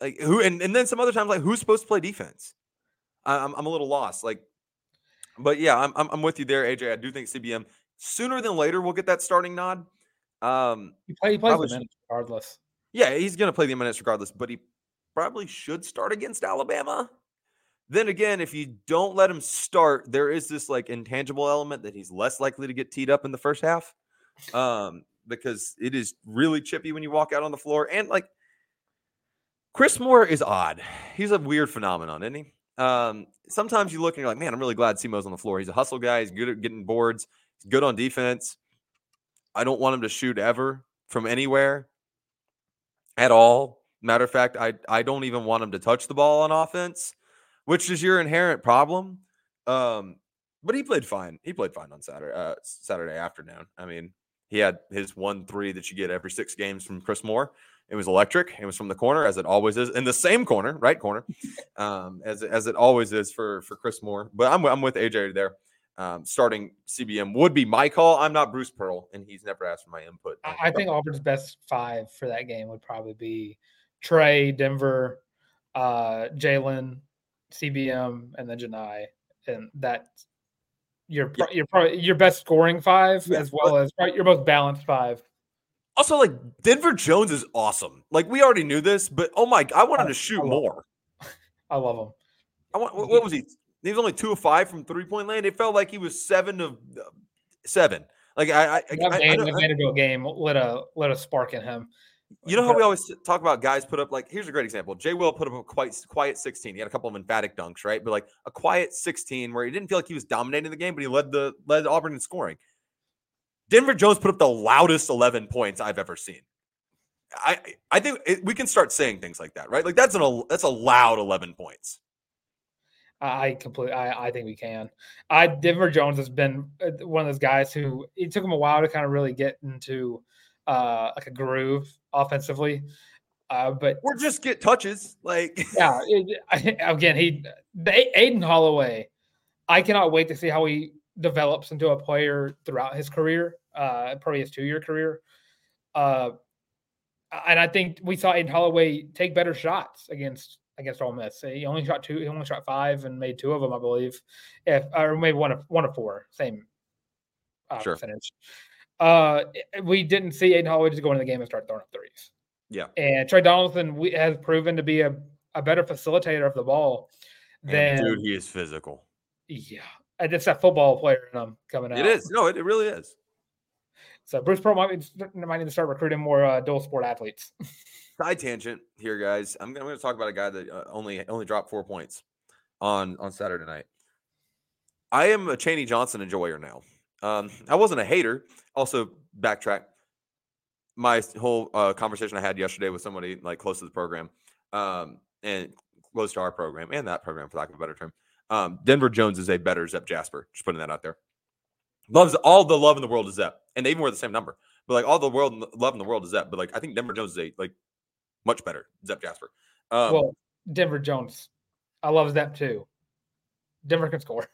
Like who? And and then some other times like who's supposed to play defense? I'm I'm a little lost. Like, but yeah, I'm I'm, I'm with you there, AJ. I do think CBM sooner than later will get that starting nod. Um, he, play, he plays the minutes regardless. yeah, he's going to play the minutes regardless, but he probably should start against Alabama. Then again, if you don't let him start, there is this like intangible element that he's less likely to get teed up in the first half. Um, because it is really chippy when you walk out on the floor. And like Chris Moore is odd. He's a weird phenomenon, isn't he? Um, sometimes you look and you're like, man, I'm really glad Simo's on the floor. He's a hustle guy, he's good at getting boards, he's good on defense. I don't want him to shoot ever from anywhere at all. Matter of fact, I I don't even want him to touch the ball on offense, which is your inherent problem. Um, but he played fine. He played fine on Saturday uh, Saturday afternoon. I mean, he had his one three that you get every six games from Chris Moore. It was electric. It was from the corner, as it always is, in the same corner, right corner, um, as it- as it always is for for Chris Moore. But I'm I'm with AJ there. Um, starting CBM would be my call. I'm not Bruce Pearl, and he's never asked for my input. I, I think Auburn's best five for that game would probably be Tre, Denver, uh, Jaylin, CBM, and then Johni, and that your pro- your probably your best scoring five Yeah, as well as probably your most balanced five. Also, like Denver Jones is awesome. Like we already knew this, but oh my, I wanted I- to shoot I more. I love him. I want. What, what was he? He was only two of five from three point land. It felt like he was seven of uh, seven. Like I, I, I, That I the Vanderbilt game lit a lit a spark in him. you know how we always talk about guys put up like here's a great example. Jay Will put up a quite quiet 16. He had a couple of emphatic dunks, right? But like a quiet 16 where he didn't feel like he was dominating the game, but he led the led Auburn in scoring. Denver Jones put up the loudest 11 points I've ever seen. I I think it, we can start saying things like that, right? Like that's an a that's a loud 11 points. I I completely, I, I think we can. I Denver Jones has been uh, one of those guys who it took him a while to kind of really get into uh, like a groove offensively. Uh, but or just get touches. Like yeah, it, again, he the, Aden Holloway. I cannot wait to see how he develops into a player throughout his career, uh, probably his two year career. Uh, and I think we saw Aden Holloway take better shots against against Ole Miss. He only shot two. He only shot five and made two of them, I believe. If or maybe one of one of four, same uh, Sure. percentage. Uh, we didn't see Aden Holloway just go into the game and start throwing up threes. Yeah. And Tre Donaldson we, has proven to be a, a better facilitator of the ball and than dude, he is physical. yeah. And It's that football player in him coming out. It is. No, it, it really is. So Bruce Pearl might, be- might need to start recruiting more uh, dual sport athletes. Side tangent here, guys. I'm, going to talk about a guy that uh, only only dropped four points on on Saturday night. I am a Chaney Johnson enjoyer now. Um, I wasn't a hater. Also, backtrack. My whole uh, conversation I had yesterday with somebody like close to the program, um, and close to our program and that program, for lack of a better term. Um, Denver Jones is a better Zep Jasper. Just putting that out there. Loves all the love in the world is Zep, and they even wear the same number. But like all the world love in the world is Zep. But like I think Denver Jones is a like much better Zep Jasper. Um, well, Denver Jones. I love that too. Denver can score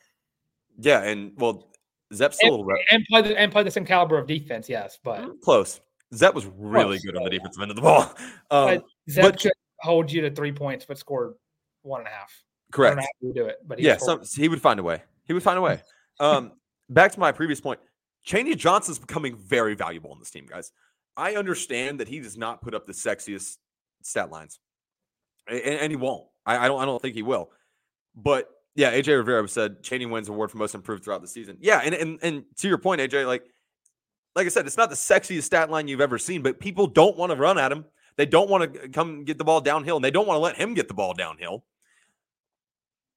yeah, and well, Zep's still a little rep- and play the and play the same caliber of defense. Yes, but close. Zep was really Close, good on the yeah. defensive end of the ball. Um, but Zep but- could hold you to three points, but scored one and a half. Correct. know how he would do it, but he Yeah, some, he would find a way. He would find a way. Um, back to my previous point. Chaney Johnson's becoming very valuable in this team, guys. I understand that he does not put up the sexiest stat lines, and, and he won't. I, I don't. I don't think he will. But yeah, AJ Rivera said Chaney wins award for most improved throughout the season. Yeah, and and and to your point, AJ, like like I said, it's not the sexiest stat line you've ever seen, but people don't want to run at him. They don't want to come get the ball downhill, and they don't want to let him get the ball downhill.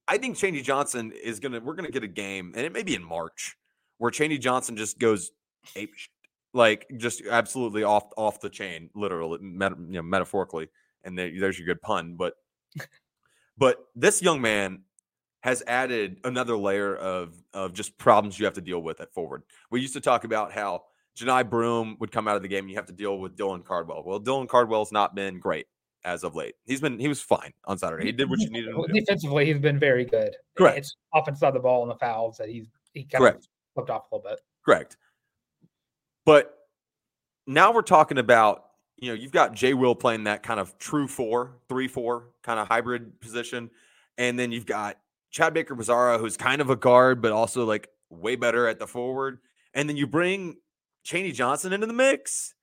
I think Chaney Johnson is gonna. We're gonna get a game, and it may be in March, where Chaney Johnson just goes ape shit, like just absolutely off off the chain, literally, meta, you know, metaphorically. And there, there's your good pun, but but this young man has added another layer of of just problems you have to deal with at forward. We used to talk about how Johni Broom would come out of the game and you have to deal with Dylan Cardwell. Well, Dylan Cardwell's not been great as of late. He's been he was fine on Saturday. He did what you needed Well. Defensively, he's been very good. Correct. It's offensive side the ball and the fouls that he's he kind Correct. of slipped off a little bit. Correct. But now we're talking about, you know, you've got Jay Will playing that kind of true four, three, four kind of hybrid position. And then you've got Chad Baker Bizarro, who's kind of a guard, but also like way better at the forward. And then you bring Chaney Johnson into the mix.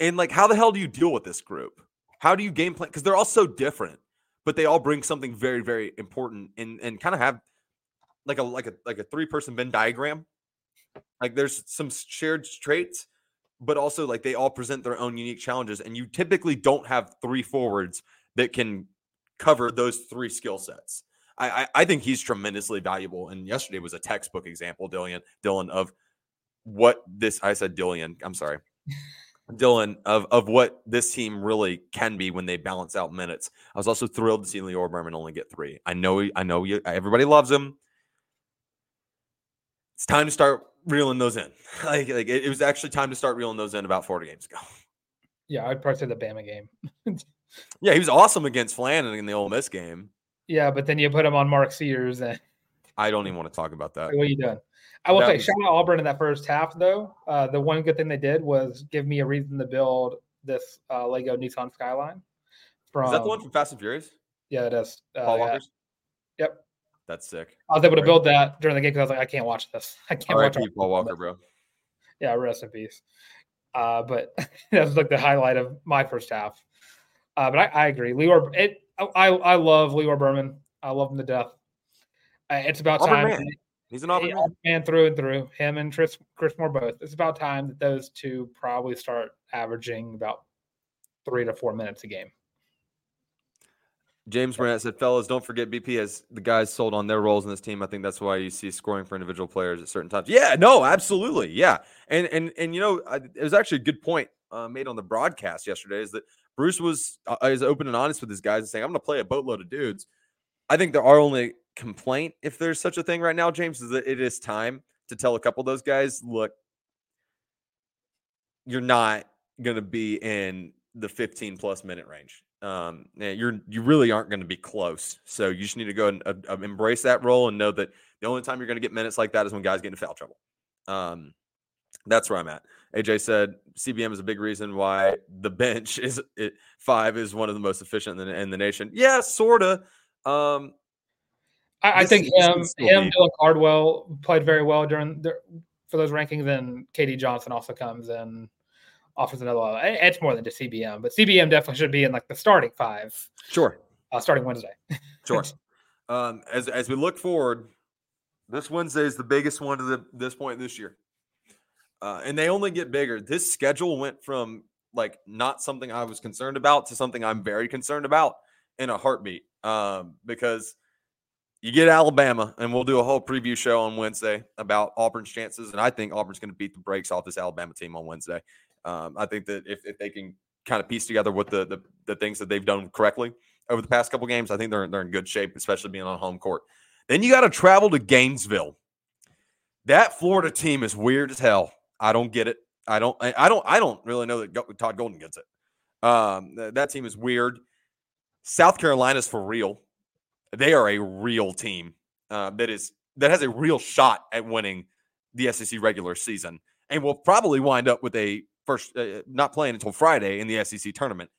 And like, how the hell do you deal with this group? How do you game plan? Because they're all so different, but they all bring something very, very important and and kind of have like a like a like a three person Venn diagram. Like there's some shared traits, but also like they all present their own unique challenges. And you typically don't have three forwards that can cover those three skill sets. I, I I think he's tremendously valuable. And yesterday was a textbook example, Dylan, Dylan, of what this I said Dylan, I'm sorry. Dylan of of what this team really can be when they balance out minutes. I was also thrilled to see Lior Berman only get three. I know, I know, you, everybody loves him. It's time to start reeling those in. Like, like it, it was actually time to start reeling those in about 40 games ago. Yeah, I'd probably say the Bama game. Yeah, he was awesome against Flan in the Ole Miss game. Yeah, but then you put him on Mark Sears and I don't even want to talk about that. What are you doing? I will That say, was- shout out Auburn in that first half, though. Uh, the one good thing they did was give me a reason to build this uh, Lego Nissan Skyline. From Is that the one from Fast and Furious? Yeah, it is. Uh, Paul yeah. Walker's? That's sick. I was able to build that during the game because I was like, I can't watch this. I can't watch. R.I.P. all- Paul Walker, bro. Yeah, rest in peace. Uh, but that was like the highlight of my first half. Uh, but I, I agree. Lior, it, I, I love Lior Berman. I love him to death. Uh, it's about Auburn time. man. He's an Auburn Yeah, man. man through and through. Him and Chris, Chris Moore both. It's about time that those two probably start averaging about three to four minutes a game. James Burnett said, "Fellas, don't forget BP has the guys sold on their roles in this team. I think that's why you see scoring for individual players at certain times. Yeah, no, absolutely, yeah. And and and you know, I, it was actually a good point uh, made on the broadcast yesterday. Is that Bruce was uh, is open and honest with his guys and saying, "I'm going to play a boatload of dudes." I think there are only complaint, if there's such a thing right now, James, is that it is time to tell a couple of those guys, look, you're not going to be in the 15 plus minute range. Um, you're you really aren't going to be close. So you just need to go and uh, uh, embrace that role and know that the only time you're going to get minutes like that is when guys get into foul trouble. Um, that's where I'm at. AJ said CBM is a big reason why the bench is it, five is one of the most efficient in the, in the nation. Yeah, sorta. Um, I, I think him, him, Dylan Cardwell played very well during the, for those rankings, and KD Johnson also comes and offers another level. It's more than just CBM, but CBM definitely should be in like the starting five. Sure. Uh, starting Wednesday. sure. Um, as as we look forward, this Wednesday is the biggest one to the, this point this year, uh, and they only get bigger. This schedule went from like not something I was concerned about to something I'm very concerned about in a heartbeat. Um, because you get Alabama, and we'll do a whole preview show on Wednesday about Auburn's chances. And I think Auburn's going to beat the brakes off this Alabama team on Wednesday. Um, I think that if, if they can kind of piece together what the, the, the things that they've done correctly over the past couple games, I think they're they're in good shape, especially being on home court. Then you got to travel to Gainesville. That Florida team is weird as hell. I don't get it. I don't. I don't. I don't really know that Todd Golden gets it. Um, that team is weird. South Carolina's for real. They are a real team uh, that is that has a real shot at winning the SEC regular season, and will probably wind up with a first uh, not playing until Friday in the SEC tournament.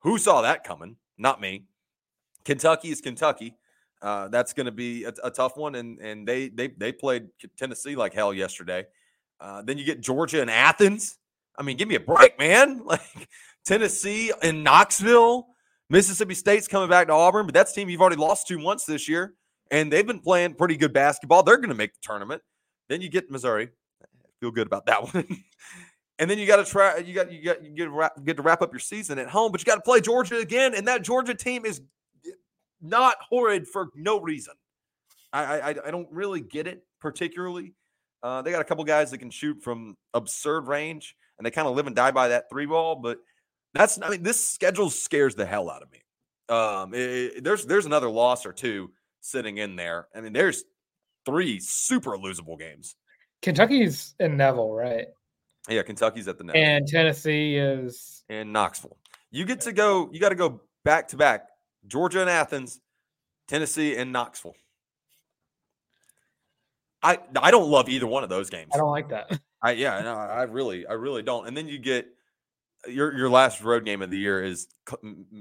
Who saw that coming? Not me. Kentucky is Kentucky. Uh, that's going to be a, a, tough one, and and they they they played Tennessee like hell yesterday. Uh, then you get Georgia and Athens. I mean, give me a break, man. Like Tennessee and Knoxville. Mississippi State's coming back to Auburn, but that's team you've already lost to once this year, and they've been playing pretty good basketball. They're going to make the tournament. Then you get Missouri. Feel good about that one. And then you got to try. You got you got you get get to wrap up your season at home, but you got to play Georgia again, and that Georgia team is not horrid for no reason. I I, I don't really get it particularly. Uh, they got a couple guys that can shoot from absurd range, and they kind of live and die by that three ball, but that's I mean, this schedule scares the hell out of me. Um, it, there's there's another loss or two sitting in there. I mean, there's three super losable games. Kentucky's in Neville, right? Yeah, Kentucky's at the Neville. And Tennessee is in Knoxville. You get to go, you got to go back to back. Georgia and Athens, Tennessee and Knoxville. I I don't love either one of those games. I don't like that. I yeah, no, I really I really don't. And then you get your your last road game of the year is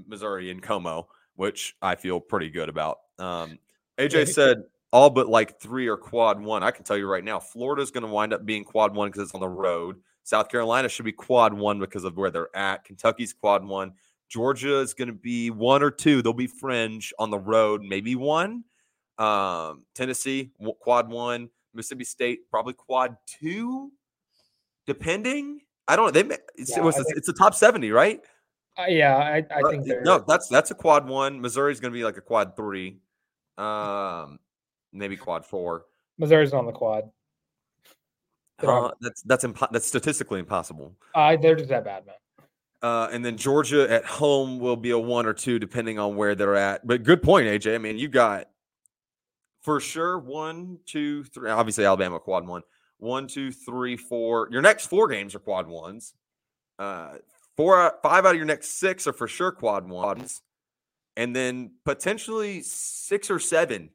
Missouri and Como, which I feel pretty good about. Um, AJ said all but like three are quad one. I can tell you right now, Florida's going to wind up being quad one because it's on the road. South Carolina should be quad one because of where they're at. Kentucky's quad one. Georgia is going to be one or two. They'll be fringe on the road, maybe one. Um, Tennessee quad one. Mississippi State probably quad two, depending. I don't know. They it's, yeah, it was think, it's a top seventy, right? Uh, yeah, I, I uh, think no. That's that's a quad one. Missouri's going to be like a quad three, um, maybe quad four. Missouri's on the quad. Uh, that's that's impo- that's statistically impossible. Uh, they're just that bad, man. Uh, and then Georgia at home will be a one or two, depending on where they're at. But good point, AJ. I mean, you got for sure one, two, three. Obviously, Alabama quad one one, two, three, four. Your next four games are quad ones. Uh, four, five out of your next six are for sure quad ones, and then potentially six or seven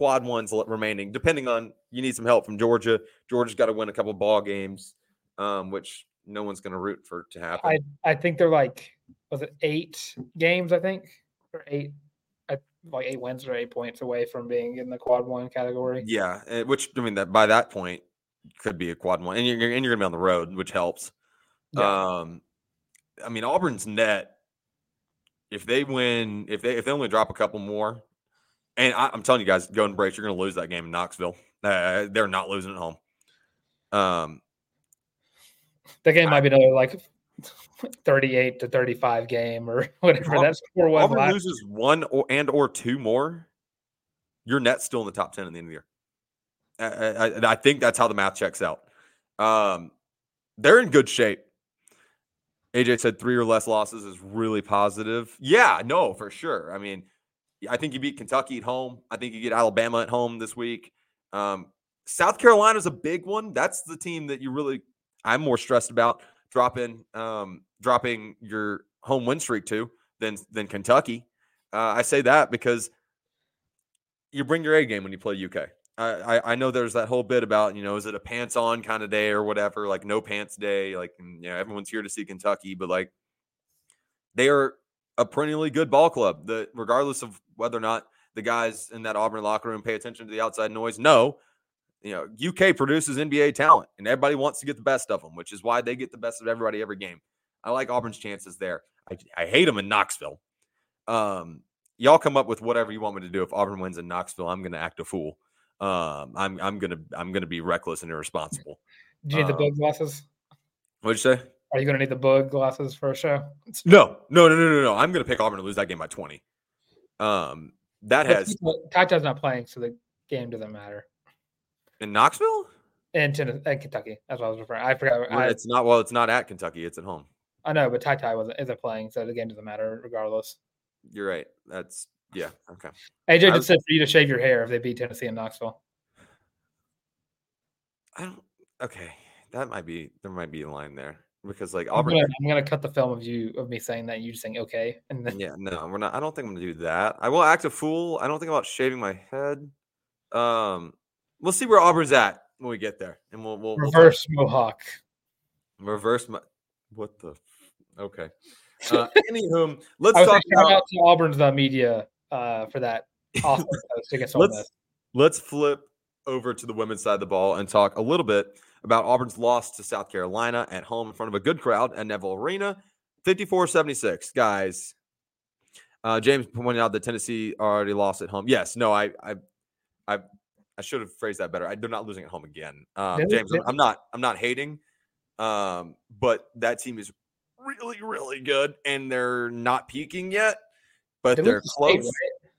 quad ones remaining, depending on you need some help from Georgia. Georgia's got to win a couple ball games, um, which no one's going to root for to happen. I I think they're like was it eight games? I think or eight like eight wins or eight points away from being in the quad one category. Yeah, eh, which I mean that by that point could be a quad one, and you're and you're gonna be on the road, which helps. Yeah. Um, I mean Auburn's net. If they win, if they if they only drop a couple more, and I, am telling you guys, go and brace, you're gonna lose that game in Knoxville. Uh, they're not losing at home. Um, the game I, might be another like 38 to 35 game or whatever. That's four one. Auburn loses one or and or two more. Your net's still in the top ten at the end of the year. I, I, think that's how the math checks out. Um, they're in good shape. AJ said three or less losses is really positive. Yeah, no, for sure. I mean, I think you beat Kentucky at home. I think you get Alabama at home this week. Um, South Carolina's a big one. That's the team that you really I'm more stressed about dropping um, dropping your home win streak to than than Kentucky. Uh, I say that because you bring your A game when you play UK. I, I, I know there's that whole bit about you know is it a pants on kind of day or whatever like no pants day like you know everyone's here to see Kentucky but like they are a perennially good ball club that regardless of whether or not the guys in that Auburn locker room pay attention to the outside noise no you know UK produces NBA talent and everybody wants to get the best of them which is why they get the best of everybody every game I like Auburn's chances there I, I hate them in Knoxville um y'all come up with whatever you want me to do if Auburn wins in Knoxville I'm going to act a fool um, I'm I'm gonna I'm gonna be reckless and irresponsible. Do you need Um, the bug glasses? What'd you say? Are you going to need the bug glasses for a show? No, no, no, no, no, no. I'm gonna pick Auburn to lose that game by 20. Um, that has Tata's not playing, so the game doesn't matter. in Knoxville. And, Tennessee, and Kentucky. That's what I was referring. I forgot. Well, I, it's not well. It's not at Kentucky. It's at home. I know, but Tata wasn't isn't playing, so the game doesn't matter regardless. You're right. That's yeah. Okay. AJ just was- said for you to shave your hair if they beat Tennessee in Knoxville. I don't. Okay, that might be there. Might be a line there because like I'm Auburn. gonna, I'm gonna cut the film of you of me saying that you just saying okay, and then Yeah, no, we're not. I don't think I'm gonna do that. I will act a fool. I don't think about shaving my head. Um, we'll see where Auburn's at when we get there, and we'll we'll, we'll reverse mohawk. reverse my. What the? Okay. Uh, anywho, let's talk about. out to Auburn's uh, media uh, for that awesome post against Ole Let's Miss. let's flip over to the women's side of the ball and talk a little bit about Auburn's loss to South Carolina at home in front of a good crowd at Neville Arena, 54-76. Guys, uh, James pointed out that Tennessee already lost at home. Yes, no, I I I, I should have phrased that better. I, they're not losing at home again. Um, James, I'm- didn't- I'm not hating, um, but that team is really really good and they're not peaking yet, but They they're lost to State, close. right?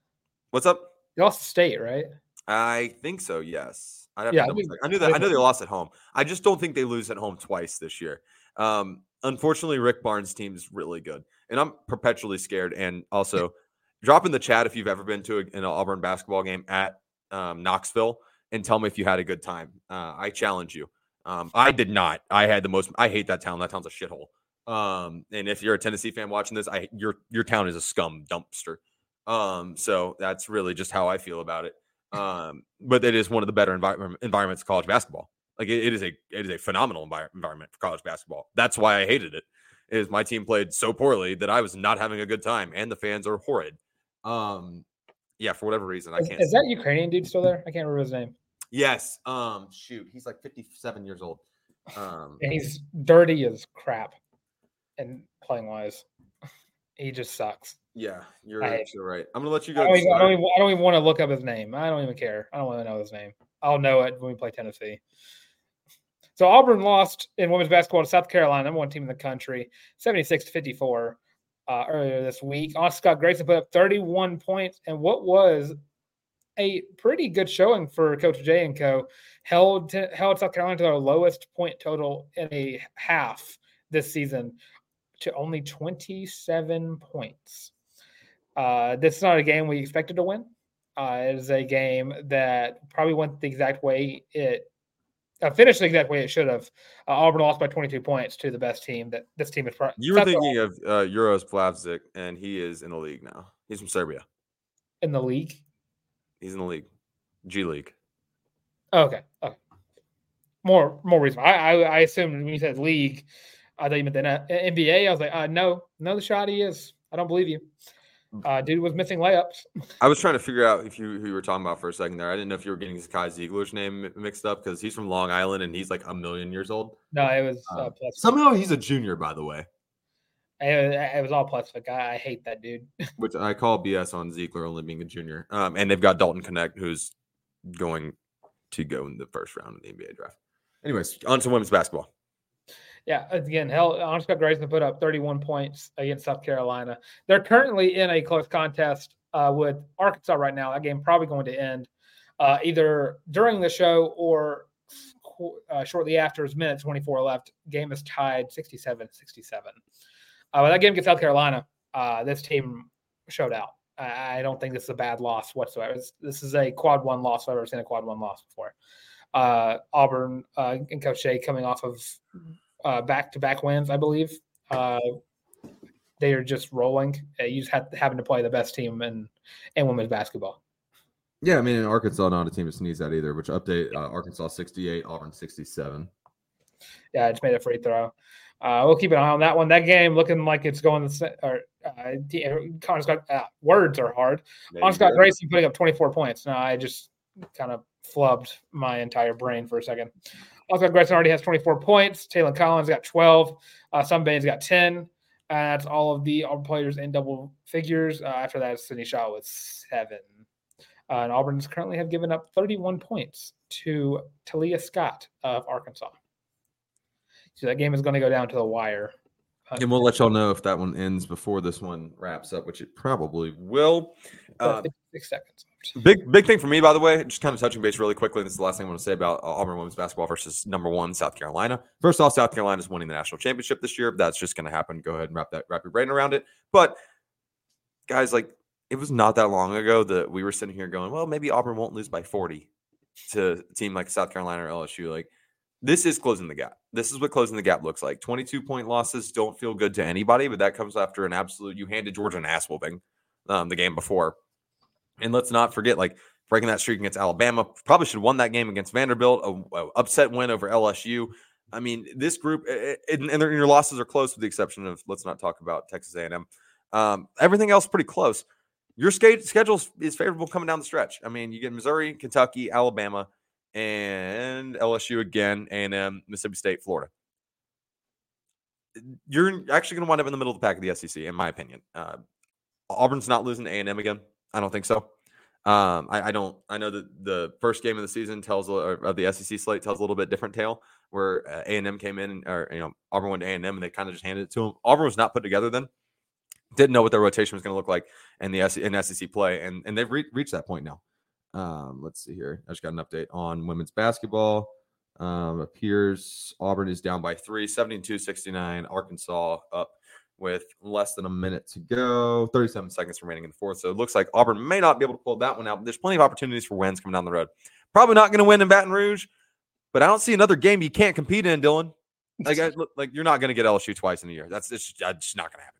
What's up? They lost to state, right? I think so. Yes. Have Yeah, I check. I knew that. I know think- they lost at home. I just don't think they lose at home twice this year. Um, unfortunately, Rick Barnes' team is really good, and I'm perpetually scared. And also, drop in the chat if you've ever been to a, an Auburn basketball game at um, Knoxville, and tell me if you had a good time. Uh, I challenge you. Um, I did not. I had the most. I hate that town. That town's a shithole. Um, and if you're a Tennessee fan watching this, I your your town is a scum dumpster. Um, so that's really just how I feel about it. Um, but it is one of the better environment, environments of college basketball. Like it, it is a it is a phenomenal envir- environment for college basketball. That's why I hated it. Is my team played so poorly that I was not having a good time, and the fans are horrid. Um, yeah, for whatever reason, I Is, can't. is that Ukrainian dude still there? I can't remember his name. yes. Um, shoot, he's like fifty-seven years old. Um, And he's dirty as crap, and playing wise, he just sucks. Yeah, you're, I you're right. I'm gonna let you I go. don't, even, I, don't even, I don't even want to look up his name. I don't even care. I don't want to know his name. I'll know it when we play Tennessee. So Auburn lost in women's basketball to South Carolina, number one team in the country, 76 to 54 uh, earlier this week. Austin Scott Grayson put up 31 points and what was a pretty good showing for Coach J and Co. Held to, held South Carolina to their lowest point total in a half this season to only 27 points. Uh, this is not a game we expected to win. Uh, it is a game that probably went the exact way it uh, finished the exact way it should have. Uh, Auburn lost by 22 points to the best team that this team is. Pro- You were thinking of uh, Uros Plavsic, and he is in the league now. He's from Serbia. in the league. He's in the league, G League. Okay. okay. More more reason. I, I I assumed when you said league, I thought you meant the NBA. I was like, uh, no, no, the shot he is. I don't believe you. Uh, dude was missing layups. I was trying to figure out if you who you were talking about for a second there. I didn't know if you were getting Kai Zeigler's name mixed up because he's from Long Island and he's like a million years old. No, it was uh, Uh, plus. Somehow he's a junior, by the way, It, it was all plus. Like I, I hate that dude. which I call BS on Zeigler only being a junior. Um, and they've got Dalton Knecht, who's going to go in the first round of the NBA draft. Anyways, on to women's basketball. Yeah, again, hell, Honesty Grayson put up 31 points against South Carolina. They're currently in a close contest uh, with Arkansas right now. That game probably going to end uh, either during the show or uh, shortly after. There's minutes 24 left. Game is tied 67 67. Uh, when that game against South Carolina, uh, this team showed out. I, don't think this is a bad loss whatsoever. This, this is a quad one loss. I've ever seen a quad one loss before. Uh, Auburn uh, and Coach Shea coming off of back to back wins, I believe. Uh, they are just rolling. Uh, you just have having to play the best team in in women's basketball. Yeah, I mean, in Arkansas, not a team to sneeze at either. Which update? Uh, Arkansas sixty-eight, Auburn sixty-seven. Yeah, I just made a free throw. Uh, we'll keep an eye on that one. That game looking like it's going the or uh, Connor Scott uh, words are hard. Connor Scott Grayson putting up 24 points. Now I just kind of flubbed my entire brain for a second. Also, Grayson already has 24 points. Taylen Collins got 12. Uh, Some Baines got 10. Uh, that's all of the Auburn players in double figures. Uh, after that, Sydney Shaw with seven. Uh, and Auburn's currently have given up 31 points to Taliah Scott of Arkansas. So that game is going to go down to the wire. And we'll let y'all know if that one ends before this one wraps up, which it probably will. Uh, six seconds. Big big thing for me, by the way, just kind of touching base really quickly. This is the last thing I want to say about Auburn women's basketball versus number one South Carolina. First off, South Carolina is winning the national championship this year. That's just going to happen. Go ahead and wrap that wrap your brain around it. But guys, like it was not that long ago that we were sitting here going, well, maybe Auburn won't lose by 40 to a team like South Carolina or LSU. Like this is closing the gap. This is what closing the gap looks like. 22 point losses don't feel good to anybody, but that comes after an absolute you handed Georgia an ass whooping um, the game before. And let's not forget, like breaking that streak against Alabama, probably should have won that game against Vanderbilt, a, a upset win over LSU. I mean, this group it, it, and, and your losses are close, with the exception of let's not talk about Texas A&M. Um, everything else pretty close. Your schedule is favorable coming down the stretch. I mean, you get Missouri, Kentucky, Alabama and LSU again, A&M, Mississippi State, Florida. You're actually going to wind up in the middle of the pack of the SEC, in my opinion. Uh, Auburn's not losing to A&M again. I don't think so. Um, I, I, don't. I know that the first game of the season tells of the SEC slate tells a little bit different tale, where uh, A and M came in, or you know Auburn went to A and M, and they kind of just handed it to them. Auburn was not put together then. Didn't know what their rotation was going to look like in the SEC, in SEC play, and and they've re- reached that point now. Um, let's see here. I just got an update on women's basketball. Um, appears Auburn is down by three, 72 69. Arkansas up with less than a minute to go, 37 seconds remaining in the fourth. So it looks like Auburn may not be able to pull that one out. But there's plenty of opportunities for wins coming down the road. Probably not going to win in Baton Rouge, but I don't see another game you can't compete in, Dylan. Like, I, like you're not going to get LSU twice in a year. That's it's just, it's just not going to happen.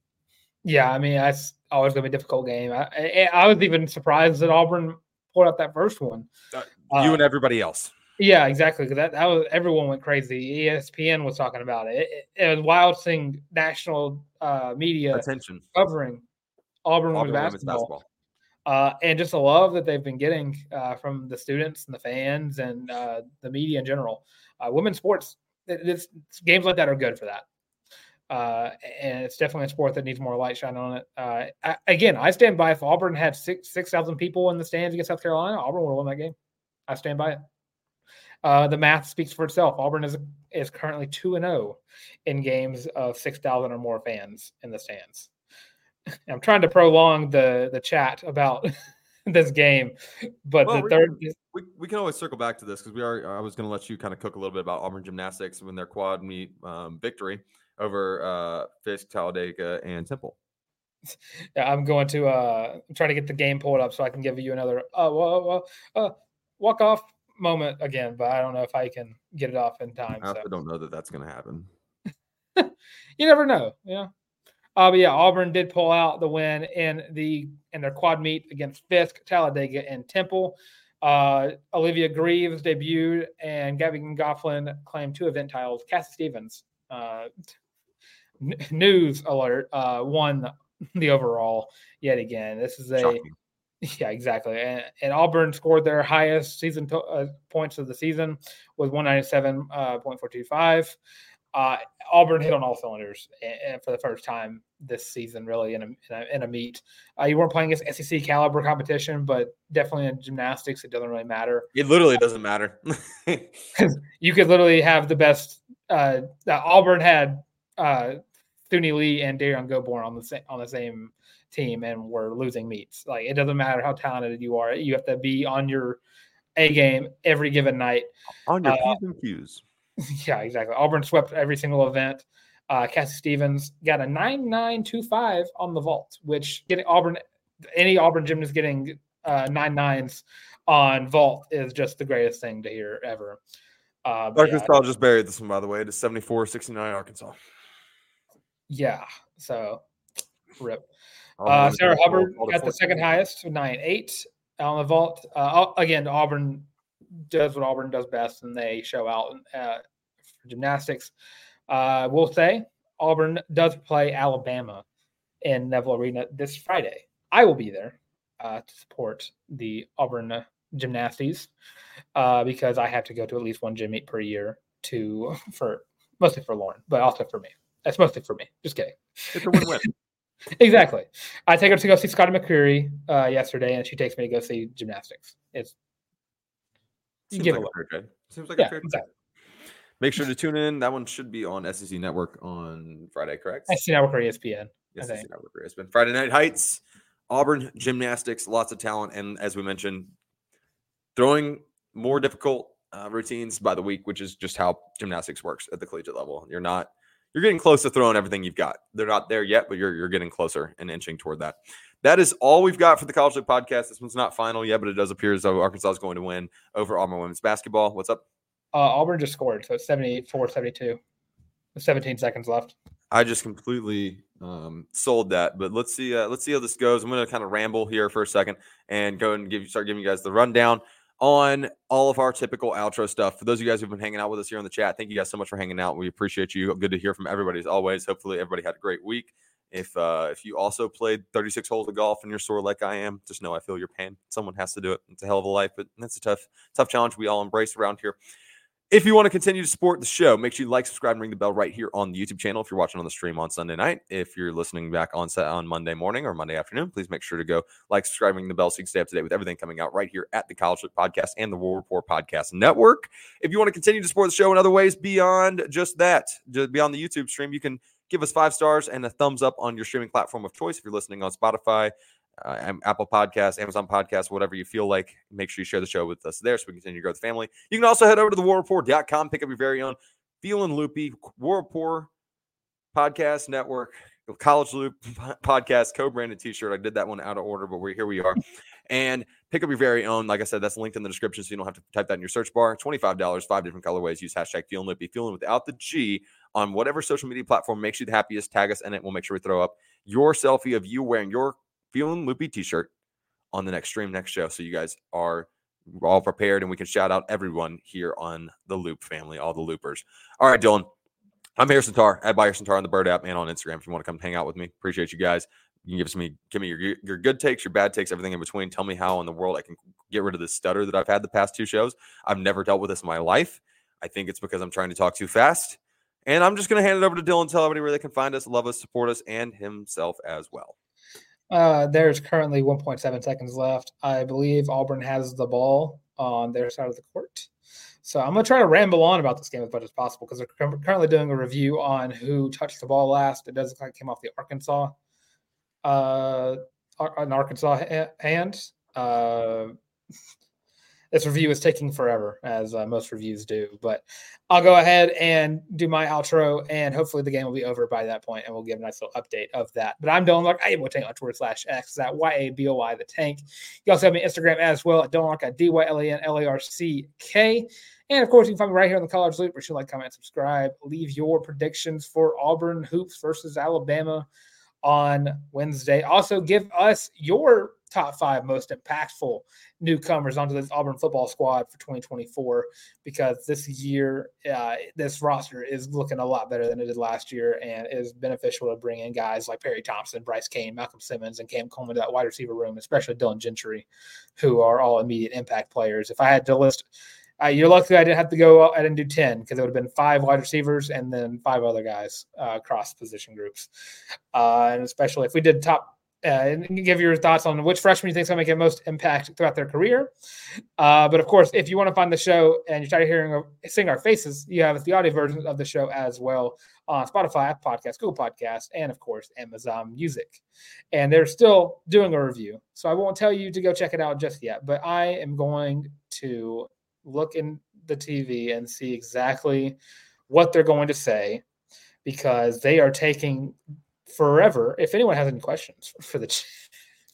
Yeah, I mean that's always going to be a difficult game. I, I, I was even surprised that Auburn pulled out that first one. Uh, you uh, and everybody else. Yeah, exactly. Because that, that was everyone went crazy. ESPN was talking about it. It, it, was wild seeing national uh, media attention covering Auburn, Auburn women's basketball. basketball. Uh, and just the love that they've been getting uh, from the students and the fans and uh, the media in general. Uh, women's sports, it's, games like that are good for that. Uh, and it's definitely a sport that needs more light shine on it. Uh, I, again, I stand by. If Auburn had six six thousand people in the stands against South Carolina, Auburn would have won that game. I stand by it. Uh, the math speaks for itself. Auburn is is currently two and zero oh in games of six thousand or more fans in the stands. I'm trying to prolong the the chat about this game, but well, the third. We, we can always circle back to this because we are. I was going to let you kind of cook a little bit about Auburn gymnastics when their quad meet um, victory over uh, Fisk, Talladega, and Temple. Yeah, I'm going to uh, try to get the game pulled up so I can give you another uh, well, uh, walk off moment again, but I don't know if I can get it off in time. I so. don't know that that's going to happen. you never know, you know. Uh, but yeah, Auburn did pull out the win in the in their quad meet against Fisk, Talladega, and Temple. Uh, Olivia Greaves debuted, and Gabby Gofflin claimed two event titles. Cassie Stevens uh, news alert uh, won the overall yet again. This is a Shocking. Yeah, exactly. And, and, Auburn scored their highest season to, uh, points of the season with 197.425. Uh, uh, Auburn hit on all cylinders and, for the first time this season, really in a, in a, in a meet. Uh, you weren't playing against SEC caliber competition, but definitely in gymnastics, it doesn't really matter. It literally doesn't matter. you could literally have the best. Uh, Auburn had uh, Lee and Derrian Gobourn on the same on the same team, and we're losing meets. Like it doesn't matter how talented you are, you have to be on your A game every given night. On your uh, and Q's. Yeah, exactly. Auburn swept every single event. Uh, Cassie Stevens got a nine nine two five on the vault, which getting Auburn any Auburn gymnast getting uh, nine nines on vault is just the greatest thing to hear ever. Uh, Arkansas yeah, just buried this one, by the way, to 74 69 Arkansas yeah. So Rip. Uh, Sarah Hubbard got the 14. second highest, nine eight on the vault. Uh, again, Auburn does what Auburn does best, and they show out uh, for gymnastics. Uh, we'll say Auburn does play Alabama in Neville Arena this Friday. I will be there uh, to support the Auburn gymnasties uh, because I have to go to at least one gym meet per year to for mostly for Lauren, but also for me. That's mostly for me. Just kidding. It's a win-win. Exactly. I take her to go see Scotty McCreery uh, yesterday, and she takes me to go see gymnastics. It's Seems give like a fair trade. Seems like Yeah, a fair trade. exactly. Make sure to tune in. That one should be on SEC Network on Friday, correct? SEC Network or ESPN. Yes, SEC. Network. It's been Friday Night Heights, Auburn gymnastics, lots of talent, and as we mentioned, throwing more difficult uh, routines by the week, which is just how gymnastics works at the collegiate level. You're not you're getting close to throwing everything you've got. They're not there yet, but you're you're getting closer and inching toward that. That is all we've got for the College Loop podcast. This one's not final yet, but it does appear as though Arkansas is going to win over Auburn women's basketball. What's up? Uh, Auburn just scored, so it's 74 72. 17 seconds left. I just completely um, sold that. But let's see. Uh, let's see how this goes. I'm going to kind of ramble here for a second and go and give you start giving you guys the rundown on all of our typical outro stuff. For those of you guys who've been hanging out with us here in the chat, thank you guys so much for hanging out. We appreciate you. Good to hear from everybody as always. Hopefully, everybody had a great week. If uh, if you also played 36 holes of golf and you're sore like I am, just know I feel your pain. Someone has to do it. It's a hell of a life, but that's a tough tough challenge we all embrace around here. If you want to continue to support the show, make sure you like, subscribe, and ring the bell right here on the YouTube channel. If you're watching on the stream on Sunday night, if you're listening back on set on Monday morning or Monday afternoon, please make sure to go like, subscribe, ring the bell so you can stay up to date with everything coming out right here at the College Loop Podcast and the War Rapport Podcast Network. If you want to continue to support the show in other ways beyond just that, just beyond the YouTube stream, you can give us five stars and a thumbs up on your streaming platform of choice. If you're listening on Spotify, uh, Apple Podcasts, Amazon Podcasts, whatever you feel like, make sure you share the show with us there so we can continue to grow the family. You can also head over to the warrapport.com, pick up your very own Feeling Loopy War Rapport Podcast Network, College Loop Podcast, co branded t shirt. I did that one out of order, but we're here we are. And pick up your very own. Like I said, that's linked in the description, so you don't have to type that in your search bar. $25, five different colorways. Use hashtag Feeling Loopy, feeling without the G on whatever social media platform makes you the happiest. Tag us in it. We'll make sure we throw up your selfie of you wearing your Feeling Loopy t shirt on the next stream, next show. So you guys are all prepared and we can shout out everyone here on the Loop family, all the loopers. All right, Dylan. I'm Harrison Tarr at Harrison Tarr on the Bird app and on Instagram. If you want to come hang out with me, appreciate you guys. You can give me, give me your your good takes, your bad takes, everything in between. Tell me how in the world I can get rid of this stutter that I've had the past two shows. I've never dealt with this in my life. I think it's because I'm trying to talk too fast. And I'm just going to hand it over to Dylan. Tell everybody where they can find us, love us, support us, and himself as well. Uh, there's currently 1.7 seconds left. I believe Auburn has the ball on their side of the court. So I'm going to try to ramble on about this game as much as possible because they're currently doing a review on who touched the ball last. It does look like it came off the Arkansas, uh, an Arkansas ha- hand. Uh, this review is taking forever, as uh, most reviews do. But I'll go ahead and do my outro, and hopefully the game will be over by that point, and we'll give a nice little update of that. But I'm Dylan Larck. I am Tank on Twitter slash X. That Y A B O Y the Tank. You also have me Instagram as well at Dylan Larck at D Y L E N L A R C K. And of course, you can find me right here on the College Loop. Where you like, comment, subscribe, leave your predictions for Auburn hoops versus Alabama on Wednesday. Also, give us your top five most impactful newcomers onto this Auburn football squad for 2024 because this year, uh, this roster is looking a lot better than it did last year and is beneficial to bring in guys like Perry Thompson, Bryce Cain, Malcolm Simmons, and Cam Coleman to that wide receiver room, especially Dylan Gentry, who are all immediate impact players. If I had to list, uh, you're lucky I didn't have to go. I didn't do ten because it would have been five wide receivers and then five other guys uh, across position groups. Uh, and especially if we did top, uh, and give your thoughts on which freshman you think is going to make the most impact throughout their career. Uh, but of course, if you want to find the show and you're tired of hearing seeing our faces, you have the audio version of the show as well on Spotify, Apple Podcasts, Google Podcasts, and of course Amazon Music. And they're still doing a review, so I won't tell you to go check it out just yet. But I am going to look in the TV and see exactly what they're going to say because they are taking forever. If anyone has any questions for the ch-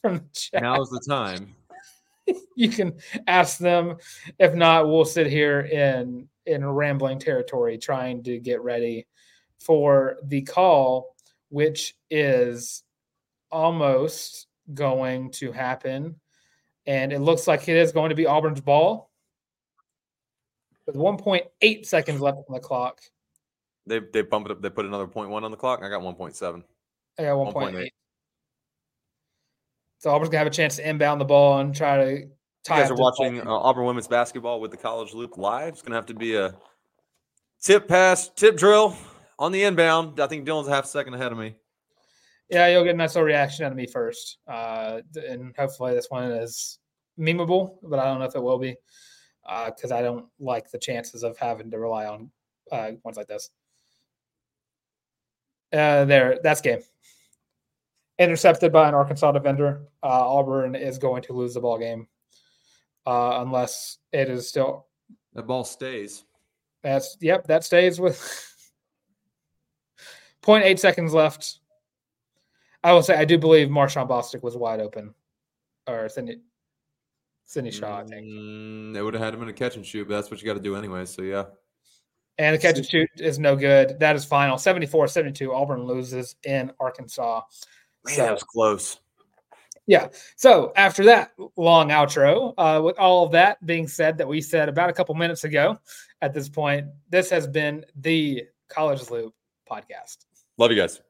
from the chat, Now's the time. you can ask them. If not, we'll sit here in in rambling territory trying to get ready for the call, which is almost going to happen. And it looks like it is going to be Auburn's ball with 1.8 seconds left on the clock. They they bump it up. They put another point one on the clock. I got one point seven. I got 1.8. 1.8. So Auburn's gonna have a chance to inbound the ball and try to Tie You guys are watching uh, Auburn women's basketball with the College Loop live. It's gonna have to be a tip pass, tip drill on the inbound. I think Dylan's a half second ahead of me. Yeah, you'll get a nice little reaction out of me first, uh, and hopefully this one is memeable, but I don't know if it will be because I don't like the chances of having to rely on uh, ones like this. Uh, there, that's game. Intercepted by an Arkansas defender. Uh, Auburn is going to lose the ball game uh, unless it is still. the ball stays. That's yep. That stays with 0.8 seconds left. I will say I do believe Mar'shaun Bostic was wide open, or Sydney, Sydney Shaw, I think. Mm, they would have had him in a catch and shoot, but that's what you got to do anyway. So yeah, And the catch and shoot is no good. That is final 74 72. Auburn loses in Arkansas. Man, So- that was close. Yeah. So after that long outro, uh, with all of that being said, that we said about a couple minutes ago, at this point, this has been the College Loop podcast. Love you guys.